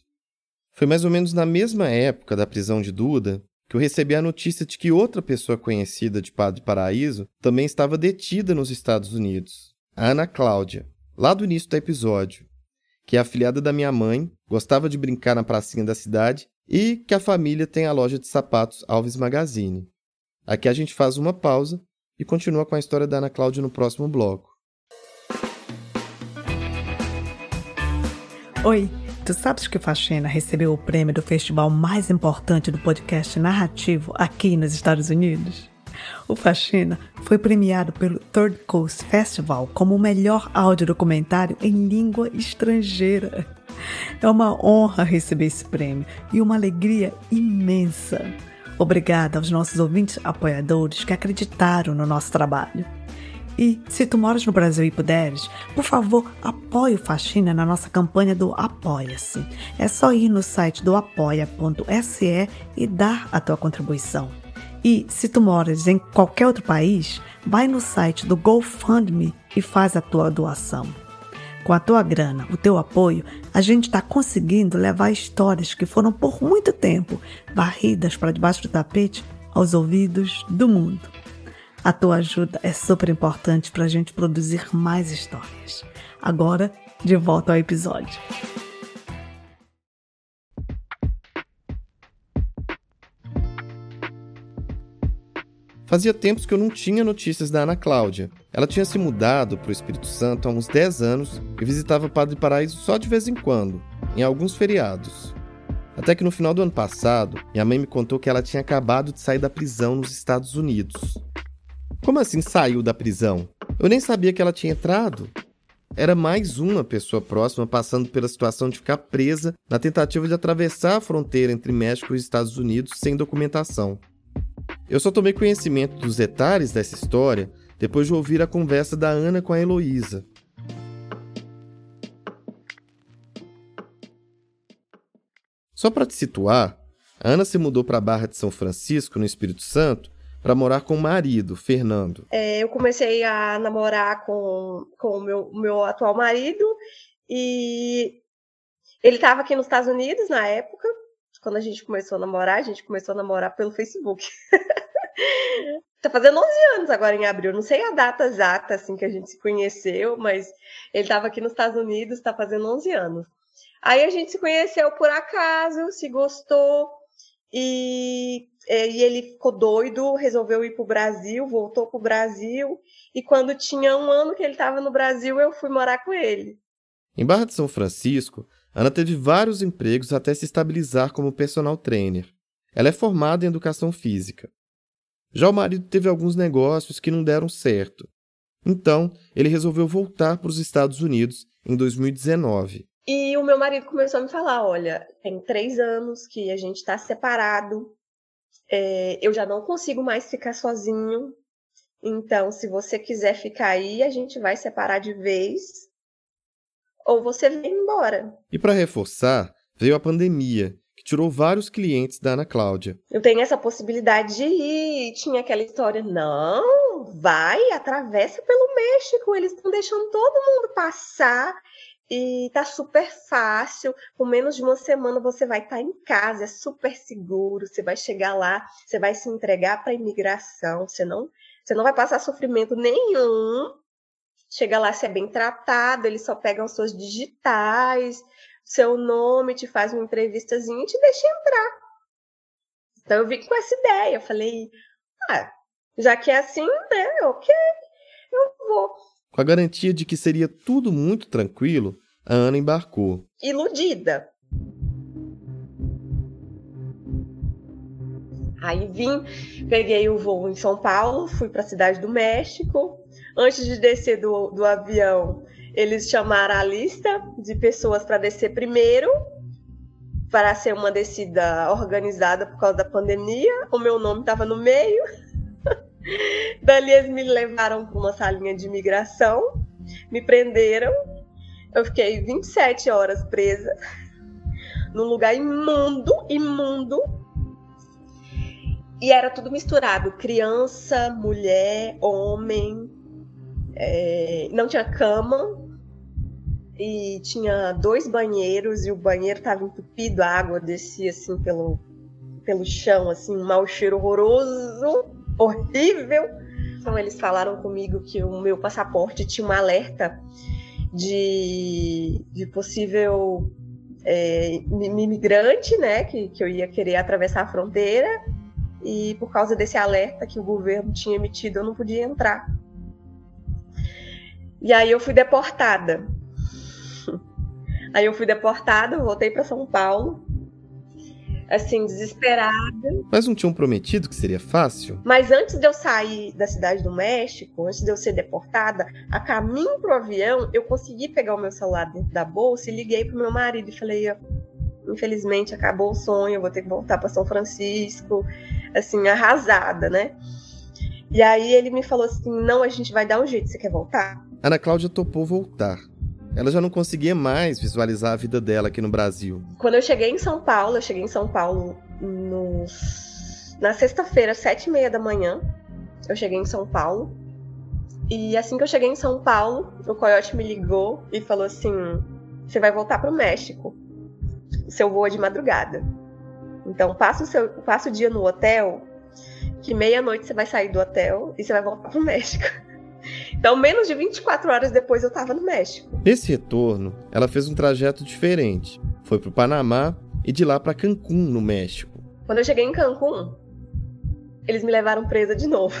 Foi mais ou menos na mesma época da prisão de Duda que eu recebi a notícia de que outra pessoa conhecida de Padre Paraíso também estava detida nos Estados Unidos. A Ana Cláudia, lá do início do episódio, que é afiliada da minha mãe, gostava de brincar na pracinha da cidade e que a família tem a loja de sapatos Alves Magazine. Aqui a gente faz uma pausa e continua com a história da Ana Cláudia no próximo bloco. Oi! Tu sabes que Faxina recebeu o prêmio do festival mais importante do podcast narrativo aqui nos Estados Unidos? O Faxina foi premiado pelo Third Coast Festival como o melhor audiodocumentário em língua estrangeira. É uma honra receber esse prêmio e uma alegria imensa. Obrigada aos nossos ouvintes apoiadores que acreditaram no nosso trabalho. E se tu moras no Brasil e puderes, por favor, apoie o Faxina na nossa campanha do Apoia-se. É só ir no site do apoia.se e dar a tua contribuição. E se tu moras em qualquer outro país, vai no site do GoFundMe e faz a tua doação. Com a tua grana, o teu apoio, a gente está conseguindo levar histórias que foram por muito tempo varridas para debaixo do tapete aos ouvidos do mundo. A tua ajuda é super importante para a gente produzir mais histórias. Agora, de volta ao episódio. Fazia tempos que eu não tinha notícias da Ana Cláudia. Ela tinha se mudado para o Espírito Santo há uns 10 anos e visitava Padre Paraíso só de vez em quando, em alguns feriados. Até que no final do ano passado, minha mãe me contou que ela tinha acabado de sair da prisão nos Estados Unidos. Como assim saiu da prisão? Eu nem sabia que ela tinha entrado. Era mais uma pessoa próxima passando pela situação de ficar presa na tentativa de atravessar a fronteira entre México e Estados Unidos sem documentação. Eu só tomei conhecimento dos detalhes dessa história depois de ouvir a conversa da Ana com a Heloísa. Só para te situar, a Ana se mudou para a Barra de São Francisco, no Espírito Santo, para morar com o marido, Fernando. É, eu comecei a namorar com, com o meu, meu atual marido e ele estava aqui nos Estados Unidos na época, quando a gente começou a namorar, a gente começou a namorar pelo Facebook. <laughs> tá fazendo 11 anos agora em abril, não sei a data exata assim que a gente se conheceu, mas ele estava aqui nos Estados Unidos, está fazendo 11 anos. Aí a gente se conheceu por acaso, se gostou e, e ele ficou doido, resolveu ir para o Brasil, voltou para o Brasil e quando tinha um ano que ele estava no Brasil, eu fui morar com ele. Em Barra de São Francisco, Ana teve vários empregos até se estabilizar como personal trainer. Ela é formada em educação física. Já o marido teve alguns negócios que não deram certo. Então, ele resolveu voltar para os Estados Unidos em 2019. E o meu marido começou a me falar: olha, tem três anos que a gente está separado, é, eu já não consigo mais ficar sozinho. Então, se você quiser ficar aí, a gente vai separar de vez ou você vem embora. E para reforçar, veio a pandemia, que tirou vários clientes da Ana Cláudia. Eu tenho essa possibilidade de ir. Tinha aquela história, não, vai, atravessa pelo México, eles estão deixando todo mundo passar. E tá super fácil, com menos de uma semana você vai estar tá em casa, é super seguro, você vai chegar lá, você vai se entregar para a imigração, você não, você não vai passar sofrimento nenhum, Chega lá, você é bem tratado, eles só pegam suas digitais, seu nome, te faz uma entrevistazinha e te deixa entrar. Então eu vim com essa ideia, eu falei, ah, já que é assim, né, ok, eu vou. Com a garantia de que seria tudo muito tranquilo, a Ana embarcou. Iludida. Aí vim, peguei o voo em São Paulo, fui para a cidade do México, antes de descer do, do avião, eles chamaram a lista de pessoas para descer primeiro, para ser uma descida organizada por causa da pandemia. O meu nome estava no meio. Dali eles me levaram para uma salinha de imigração, me prenderam. Eu fiquei 27 horas presa num lugar imundo, imundo. E era tudo misturado: criança, mulher, homem, é, não tinha cama e tinha dois banheiros e o banheiro estava entupido, a água descia assim pelo, pelo chão, assim, um mau cheiro horroroso, horrível. Então eles falaram comigo que o meu passaporte tinha um alerta de, de possível é, imigrante, né, que, que eu ia querer atravessar a fronteira e por causa desse alerta que o governo tinha emitido eu não podia entrar. E aí eu fui deportada. <laughs> Aí eu fui deportada, voltei para São Paulo. Assim, desesperada. Mas não tinham prometido que seria fácil? Mas antes de eu sair da cidade do México, antes de eu ser deportada, a caminho pro avião, eu consegui pegar o meu celular dentro da bolsa e liguei pro meu marido e falei: infelizmente acabou o sonho, eu vou ter que voltar para São Francisco, assim, arrasada, né? E aí ele me falou assim: não, a gente vai dar um jeito, você quer voltar? Ana Cláudia topou voltar. Ela já não conseguia mais visualizar a vida dela aqui no Brasil. Quando eu cheguei em São Paulo, eu cheguei em São Paulo no... na sexta-feira, sete e meia da manhã. Eu cheguei em São Paulo. E assim que eu cheguei em São Paulo, o Coyote me ligou e falou assim: você vai voltar para o México. O seu voo é de madrugada. Então passa o, seu, passa o dia no hotel que meia-noite você vai sair do hotel e você vai voltar pro México. <laughs> Então, menos de 24 horas depois eu tava no México. Nesse retorno, ela fez um trajeto diferente. Foi pro Panamá e de lá para Cancún, no México. Quando eu cheguei em Cancún, eles me levaram presa de novo.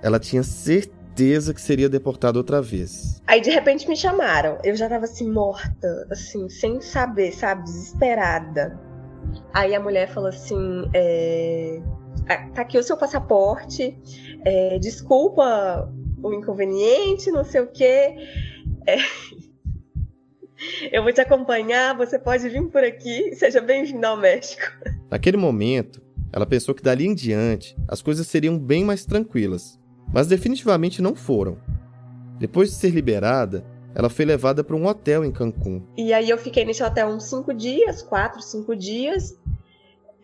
Ela tinha certeza que seria deportada outra vez. Aí de repente me chamaram. Eu já tava assim, morta, assim, sem saber, sabe? Desesperada. Aí a mulher falou assim: é... tá aqui o seu passaporte, é... desculpa o inconveniente, não sei o quê. É... Eu vou te acompanhar, você pode vir por aqui, seja bem-vindo ao México. Naquele momento, ela pensou que dali em diante as coisas seriam bem mais tranquilas, mas definitivamente não foram. Depois de ser liberada, ela foi levada para um hotel em Cancún. E aí eu fiquei nesse hotel uns cinco dias, quatro, cinco dias.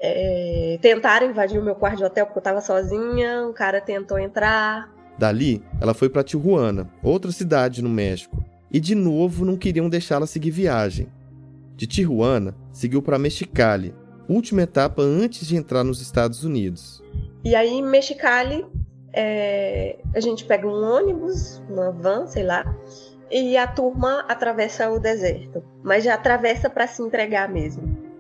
É... Tentaram invadir o meu quarto de hotel porque eu estava sozinha, um cara tentou entrar. Dali, ela foi para Tijuana, outra cidade no México, e de novo não queriam deixá-la seguir viagem. De Tijuana, seguiu para Mexicali, última etapa antes de entrar nos Estados Unidos. E aí, em Mexicali, é, a gente pega um ônibus, uma van, sei lá, e a turma atravessa o deserto, mas já atravessa para se entregar mesmo.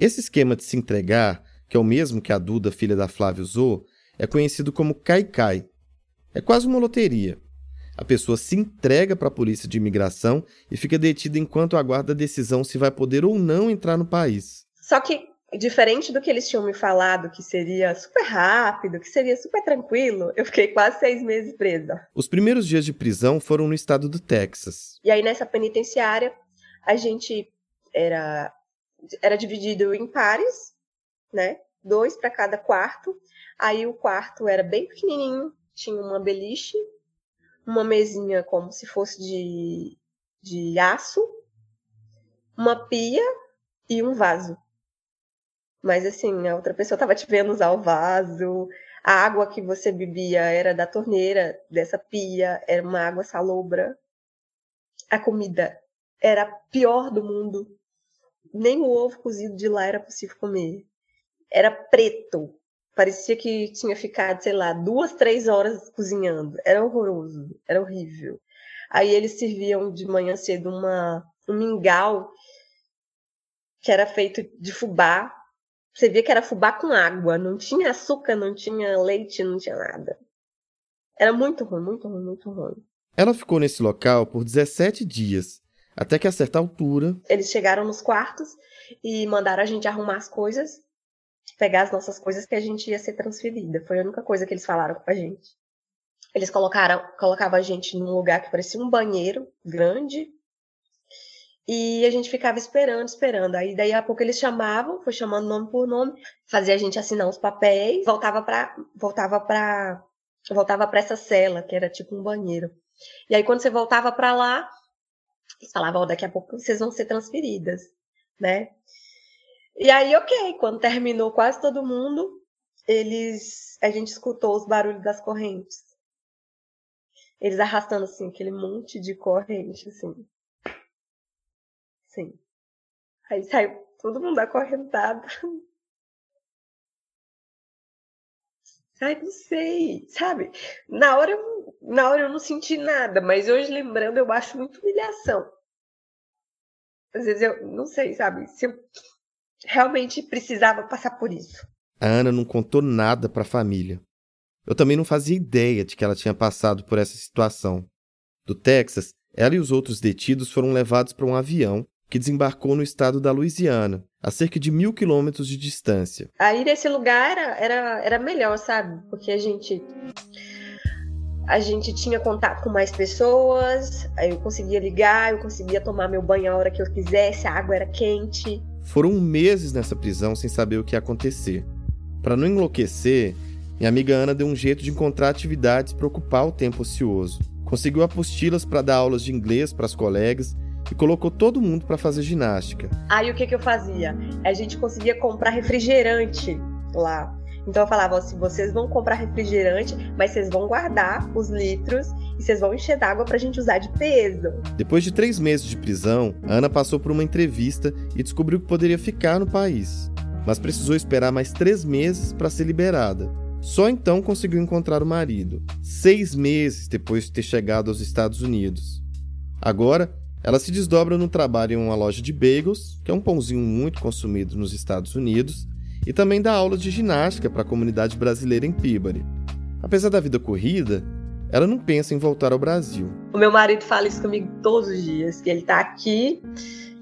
Esse esquema de se entregar, que é o mesmo que a Duda, filha da Flávia, usou, é conhecido como cai-cai. É quase uma loteria. A pessoa se entrega para a polícia de imigração e fica detida enquanto aguarda a decisão se vai poder ou não entrar no país. Só que, diferente do que eles tinham me falado, que seria super rápido, que seria super tranquilo, eu fiquei quase seis meses presa. Os primeiros dias de prisão foram no estado do Texas. E aí, nessa penitenciária, a gente era, era dividido em pares, né? Dois para cada quarto. Aí o quarto era bem pequenininho, tinha uma beliche, uma mesinha como se fosse de, de aço, uma pia e um vaso. Mas assim, a outra pessoa estava te vendo usar o vaso, a água que você bebia era da torneira dessa pia, era uma água salobra. A comida era a pior do mundo. Nem o ovo cozido de lá era possível comer. Era preto, Parecia que tinha ficado, sei lá, duas, três horas cozinhando. Era horroroso, era horrível. Aí eles serviam de manhã cedo uma, um mingau que era feito de fubá. Você via que era fubá com água, não tinha açúcar, não tinha leite, não tinha nada. Era muito ruim, muito ruim, muito ruim. Ela ficou nesse local por 17 dias, até que a certa altura. Eles chegaram nos quartos e mandaram a gente arrumar as coisas pegar as nossas coisas que a gente ia ser transferida. Foi a única coisa que eles falaram com a gente. Eles colocaram, colocavam a gente num lugar que parecia um banheiro grande. E a gente ficava esperando, esperando. Aí daí a pouco eles chamavam, foi chamando nome por nome, fazia a gente assinar os papéis, voltava para voltava para voltava para essa cela, que era tipo um banheiro. E aí quando você voltava para lá, eles falavam, oh, daqui a pouco vocês vão ser transferidas, né? E aí, ok, quando terminou quase todo mundo, eles. A gente escutou os barulhos das correntes. Eles arrastando assim, aquele monte de corrente, assim. Sim. Aí saiu todo mundo acorrentado. <laughs> Ai, não sei, sabe? Na hora, eu, na hora eu não senti nada, mas hoje lembrando eu acho muito humilhação. Às vezes eu não sei, sabe? Se eu realmente precisava passar por isso. A Ana não contou nada para a família. Eu também não fazia ideia de que ela tinha passado por essa situação. Do Texas, ela e os outros detidos foram levados para um avião que desembarcou no estado da Louisiana, a cerca de mil quilômetros de distância. Aí nesse lugar era, era, era melhor, sabe? Porque a gente a gente tinha contato com mais pessoas, eu conseguia ligar, eu conseguia tomar meu banho a hora que eu quisesse, a água era quente. Foram meses nessa prisão sem saber o que ia acontecer. Para não enlouquecer, minha amiga Ana deu um jeito de encontrar atividades para ocupar o tempo ocioso. Conseguiu apostilas para dar aulas de inglês para as colegas e colocou todo mundo para fazer ginástica. Aí o que, que eu fazia? A gente conseguia comprar refrigerante lá. Então eu falava assim: vocês vão comprar refrigerante, mas vocês vão guardar os litros e vocês vão encher d'água pra gente usar de peso. Depois de três meses de prisão, Ana passou por uma entrevista e descobriu que poderia ficar no país. Mas precisou esperar mais três meses para ser liberada. Só então conseguiu encontrar o marido, seis meses depois de ter chegado aos Estados Unidos. Agora, ela se desdobra no trabalho em uma loja de bagels, que é um pãozinho muito consumido nos Estados Unidos, e também dá aulas de ginástica para a comunidade brasileira em Peabody. Apesar da vida corrida, ela não pensa em voltar ao Brasil. O meu marido fala isso comigo todos os dias, que ele tá aqui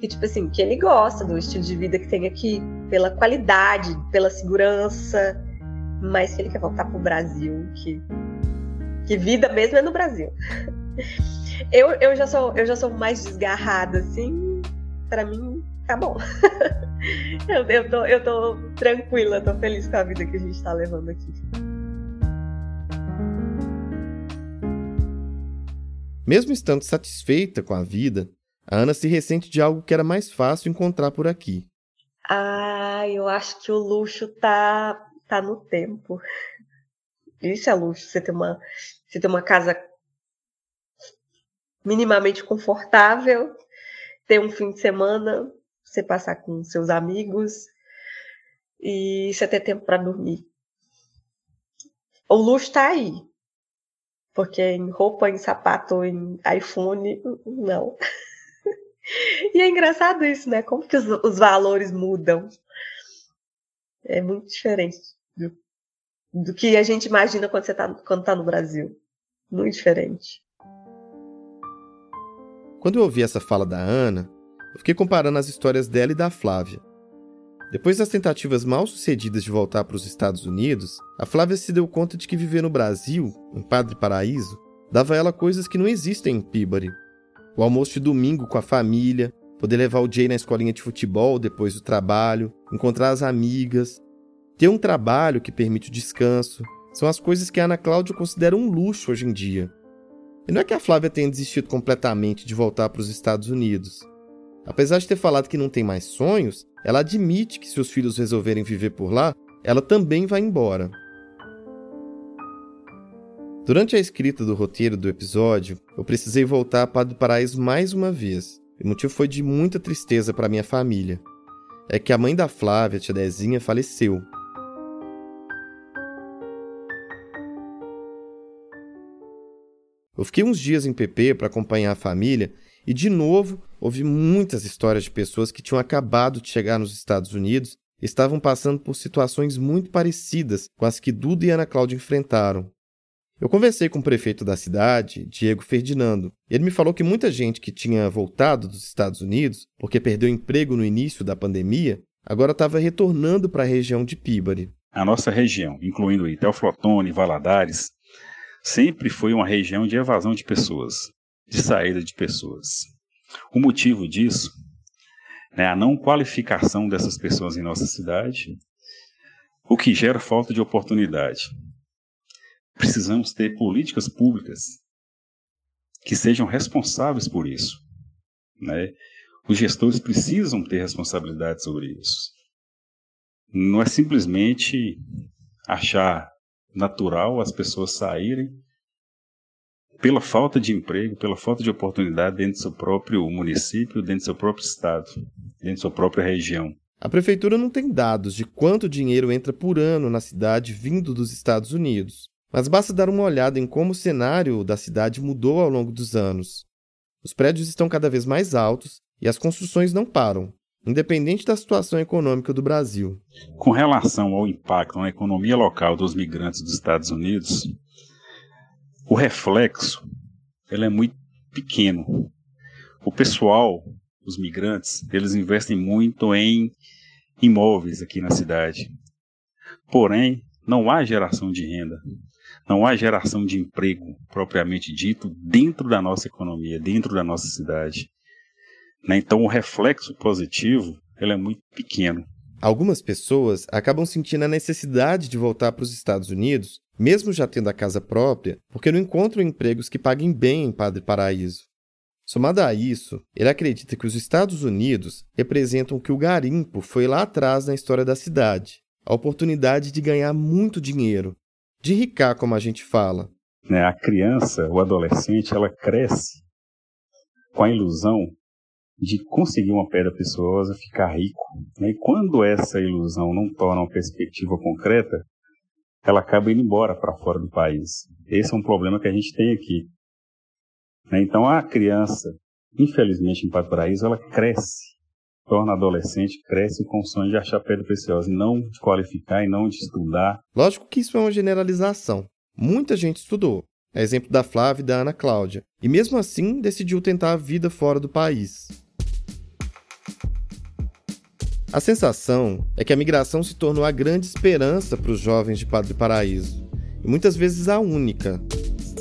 e tipo assim, que ele gosta do estilo de vida que tem aqui, pela qualidade, pela segurança, mas que ele quer voltar pro Brasil, que que vida mesmo é no Brasil. <laughs> Eu, eu, já sou, eu já sou mais desgarrada, assim, para mim tá bom. <laughs> eu, eu, tô, eu tô tranquila, tô feliz com a vida que a gente tá levando aqui. Mesmo estando satisfeita com a vida, a Ana se ressente de algo que era mais fácil encontrar por aqui. Ah, eu acho que o luxo tá, tá no tempo. Isso é luxo, você ter uma, você ter uma casa minimamente confortável, ter um fim de semana, você passar com seus amigos e você ter tempo para dormir. O luxo está aí. Porque em roupa, em sapato, em iPhone, não. <laughs> e é engraçado isso, né? Como que os, os valores mudam. É muito diferente do, do que a gente imagina quando você está quando tá no Brasil. Muito diferente. Quando eu ouvi essa fala da Ana, eu fiquei comparando as histórias dela e da Flávia. Depois das tentativas mal sucedidas de voltar para os Estados Unidos, a Flávia se deu conta de que viver no Brasil, em Padre Paraíso, dava a ela coisas que não existem em Peabody. O almoço de domingo com a família, poder levar o Jay na escolinha de futebol depois do trabalho, encontrar as amigas, ter um trabalho que permite o descanso, são as coisas que a Ana Cláudia considera um luxo hoje em dia. E não é que a Flávia tenha desistido completamente de voltar para os Estados Unidos. Apesar de ter falado que não tem mais sonhos, ela admite que se os filhos resolverem viver por lá, ela também vai embora. Durante a escrita do roteiro do episódio, eu precisei voltar a Padre Paraíso mais uma vez. O motivo foi de muita tristeza para minha família. É que a mãe da Flávia, tia Dezinha, faleceu Eu fiquei uns dias em PP para acompanhar a família e, de novo, ouvi muitas histórias de pessoas que tinham acabado de chegar nos Estados Unidos e estavam passando por situações muito parecidas com as que Duda e Ana Cláudia enfrentaram. Eu conversei com o prefeito da cidade, Diego Ferdinando. Ele me falou que muita gente que tinha voltado dos Estados Unidos porque perdeu emprego no início da pandemia, agora estava retornando para a região de Píbari. A nossa região, incluindo Itelflotone, Valadares, sempre foi uma região de evasão de pessoas, de saída de pessoas. O motivo disso é a não qualificação dessas pessoas em nossa cidade, o que gera falta de oportunidade. Precisamos ter políticas públicas que sejam responsáveis por isso. Né? Os gestores precisam ter responsabilidade sobre isso. Não é simplesmente achar natural as pessoas saírem pela falta de emprego, pela falta de oportunidade dentro do seu próprio município, dentro do seu próprio estado, dentro da sua própria região. A prefeitura não tem dados de quanto dinheiro entra por ano na cidade vindo dos Estados Unidos, mas basta dar uma olhada em como o cenário da cidade mudou ao longo dos anos. Os prédios estão cada vez mais altos e as construções não param independente da situação econômica do Brasil. Com relação ao impacto na economia local dos migrantes dos Estados Unidos, o reflexo ele é muito pequeno. O pessoal, os migrantes, eles investem muito em imóveis aqui na cidade. Porém, não há geração de renda, não há geração de emprego propriamente dito dentro da nossa economia, dentro da nossa cidade. Né? Então, o reflexo positivo ele é muito pequeno. Algumas pessoas acabam sentindo a necessidade de voltar para os Estados Unidos, mesmo já tendo a casa própria, porque não encontram empregos que paguem bem em Padre Paraíso. Somado a isso, ele acredita que os Estados Unidos representam o que o garimpo foi lá atrás na história da cidade a oportunidade de ganhar muito dinheiro, de ricar, como a gente fala. né, a criança, o adolescente, ela cresce com a ilusão de conseguir uma pedra preciosa, ficar rico. Né? E quando essa ilusão não torna uma perspectiva concreta, ela acaba indo embora para fora do país. Esse é um problema que a gente tem aqui. Né? Então a criança, infelizmente em Paraíso, ela cresce, torna adolescente, cresce com o sonho de achar pedra preciosa, e não de qualificar e não de estudar. Lógico que isso é uma generalização. Muita gente estudou. É exemplo da Flávia e da Ana Cláudia. E mesmo assim decidiu tentar a vida fora do país. A sensação é que a migração se tornou a grande esperança para os jovens de Padre Paraíso, e muitas vezes a única,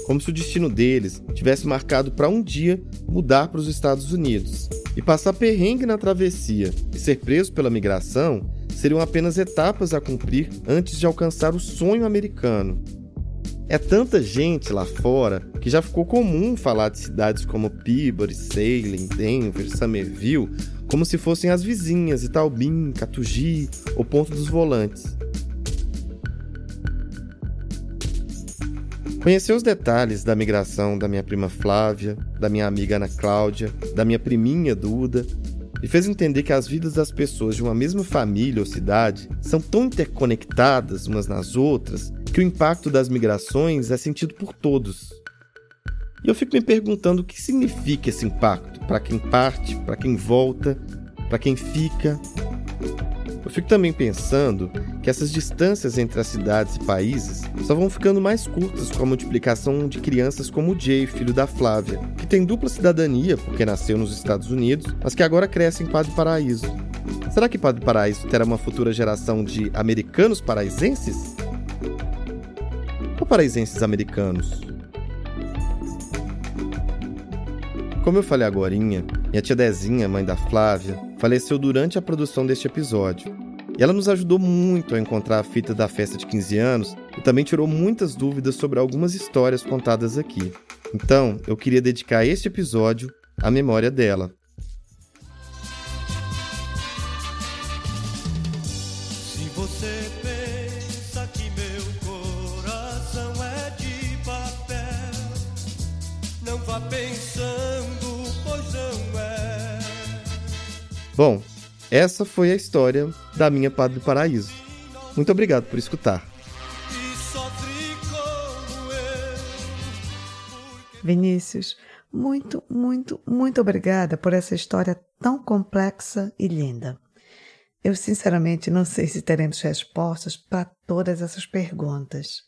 como se o destino deles tivesse marcado para um dia mudar para os Estados Unidos. E passar perrengue na travessia e ser preso pela migração seriam apenas etapas a cumprir antes de alcançar o sonho americano. É tanta gente lá fora que já ficou comum falar de cidades como Peabody, Salem, Denver, Somerville como se fossem as vizinhas Itaubim, Catugi ou Ponto dos Volantes. Conhecer os detalhes da migração da minha prima Flávia, da minha amiga Ana Cláudia, da minha priminha Duda, me fez entender que as vidas das pessoas de uma mesma família ou cidade são tão interconectadas umas nas outras que o impacto das migrações é sentido por todos. E eu fico me perguntando o que significa esse impacto para quem parte, para quem volta, para quem fica. Eu fico também pensando que essas distâncias entre as cidades e países só vão ficando mais curtas com a multiplicação de crianças como o Jay, filho da Flávia, que tem dupla cidadania porque nasceu nos Estados Unidos, mas que agora cresce em Padre Paraíso. Será que Padre Paraíso terá uma futura geração de americanos paraisenses? Ou paraisenses americanos? Como eu falei agora, minha tia Dezinha, mãe da Flávia, faleceu durante a produção deste episódio. E ela nos ajudou muito a encontrar a fita da festa de 15 anos e também tirou muitas dúvidas sobre algumas histórias contadas aqui. Então, eu queria dedicar este episódio à memória dela. Bom, essa foi a história da minha Padre Paraíso. Muito obrigado por escutar. Vinícius, muito, muito, muito obrigada por essa história tão complexa e linda. Eu sinceramente não sei se teremos respostas para todas essas perguntas,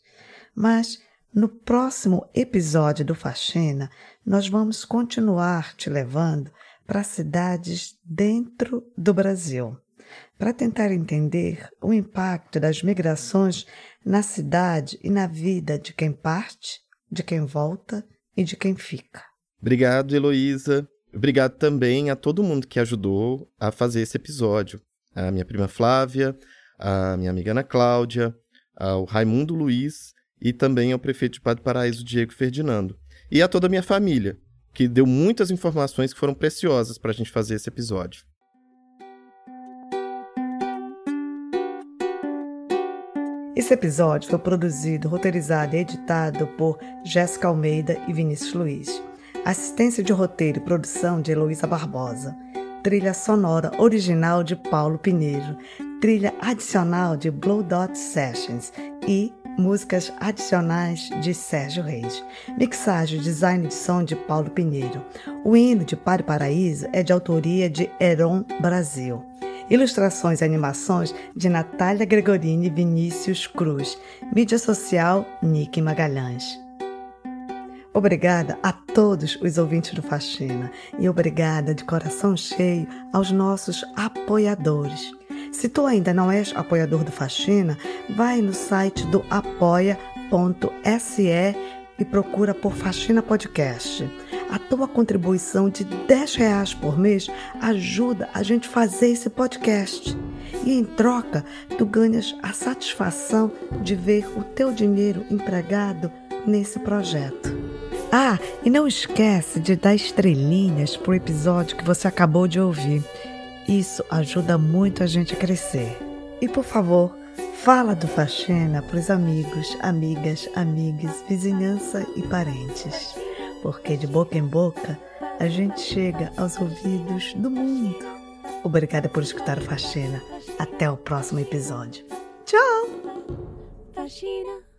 mas no próximo episódio do Faxina, nós vamos continuar te levando para cidades dentro do Brasil, para tentar entender o impacto das migrações na cidade e na vida de quem parte, de quem volta e de quem fica. Obrigado, Heloísa. Obrigado também a todo mundo que ajudou a fazer esse episódio. A minha prima Flávia, a minha amiga Ana Cláudia, ao Raimundo Luiz e também ao prefeito de Padre Paraíso, Diego Ferdinando. E a toda a minha família, que deu muitas informações que foram preciosas para a gente fazer esse episódio. Esse episódio foi produzido, roteirizado e editado por Jéssica Almeida e Vinícius Luiz. Assistência de roteiro e produção de Heloísa Barbosa. Trilha sonora original de Paulo Pinheiro. Trilha adicional de Blue Dot Sessions e músicas adicionais de Sérgio Reis. Mixagem, design de som de Paulo Pinheiro. O hino de Pare Paraíso é de autoria de Heron Brasil. Ilustrações e animações de Natália Gregorini e Vinícius Cruz. Mídia social, Nick Magalhães. Obrigada a todos os ouvintes do Faxina e obrigada de coração cheio aos nossos apoiadores. Se tu ainda não és apoiador do Faxina, vai no site do apoia.se e procura por Faxina Podcast. A tua contribuição de 10 reais por mês ajuda a gente a fazer esse podcast. E em troca, tu ganhas a satisfação de ver o teu dinheiro empregado nesse projeto. Ah, e não esquece de dar estrelinhas pro episódio que você acabou de ouvir. Isso ajuda muito a gente a crescer. E por favor, Fala do Faxina para os amigos, amigas, amigas, vizinhança e parentes. Porque de boca em boca a gente chega aos ouvidos do mundo. Obrigada por escutar o Faxina. Até o próximo episódio. Tchau! Faxina.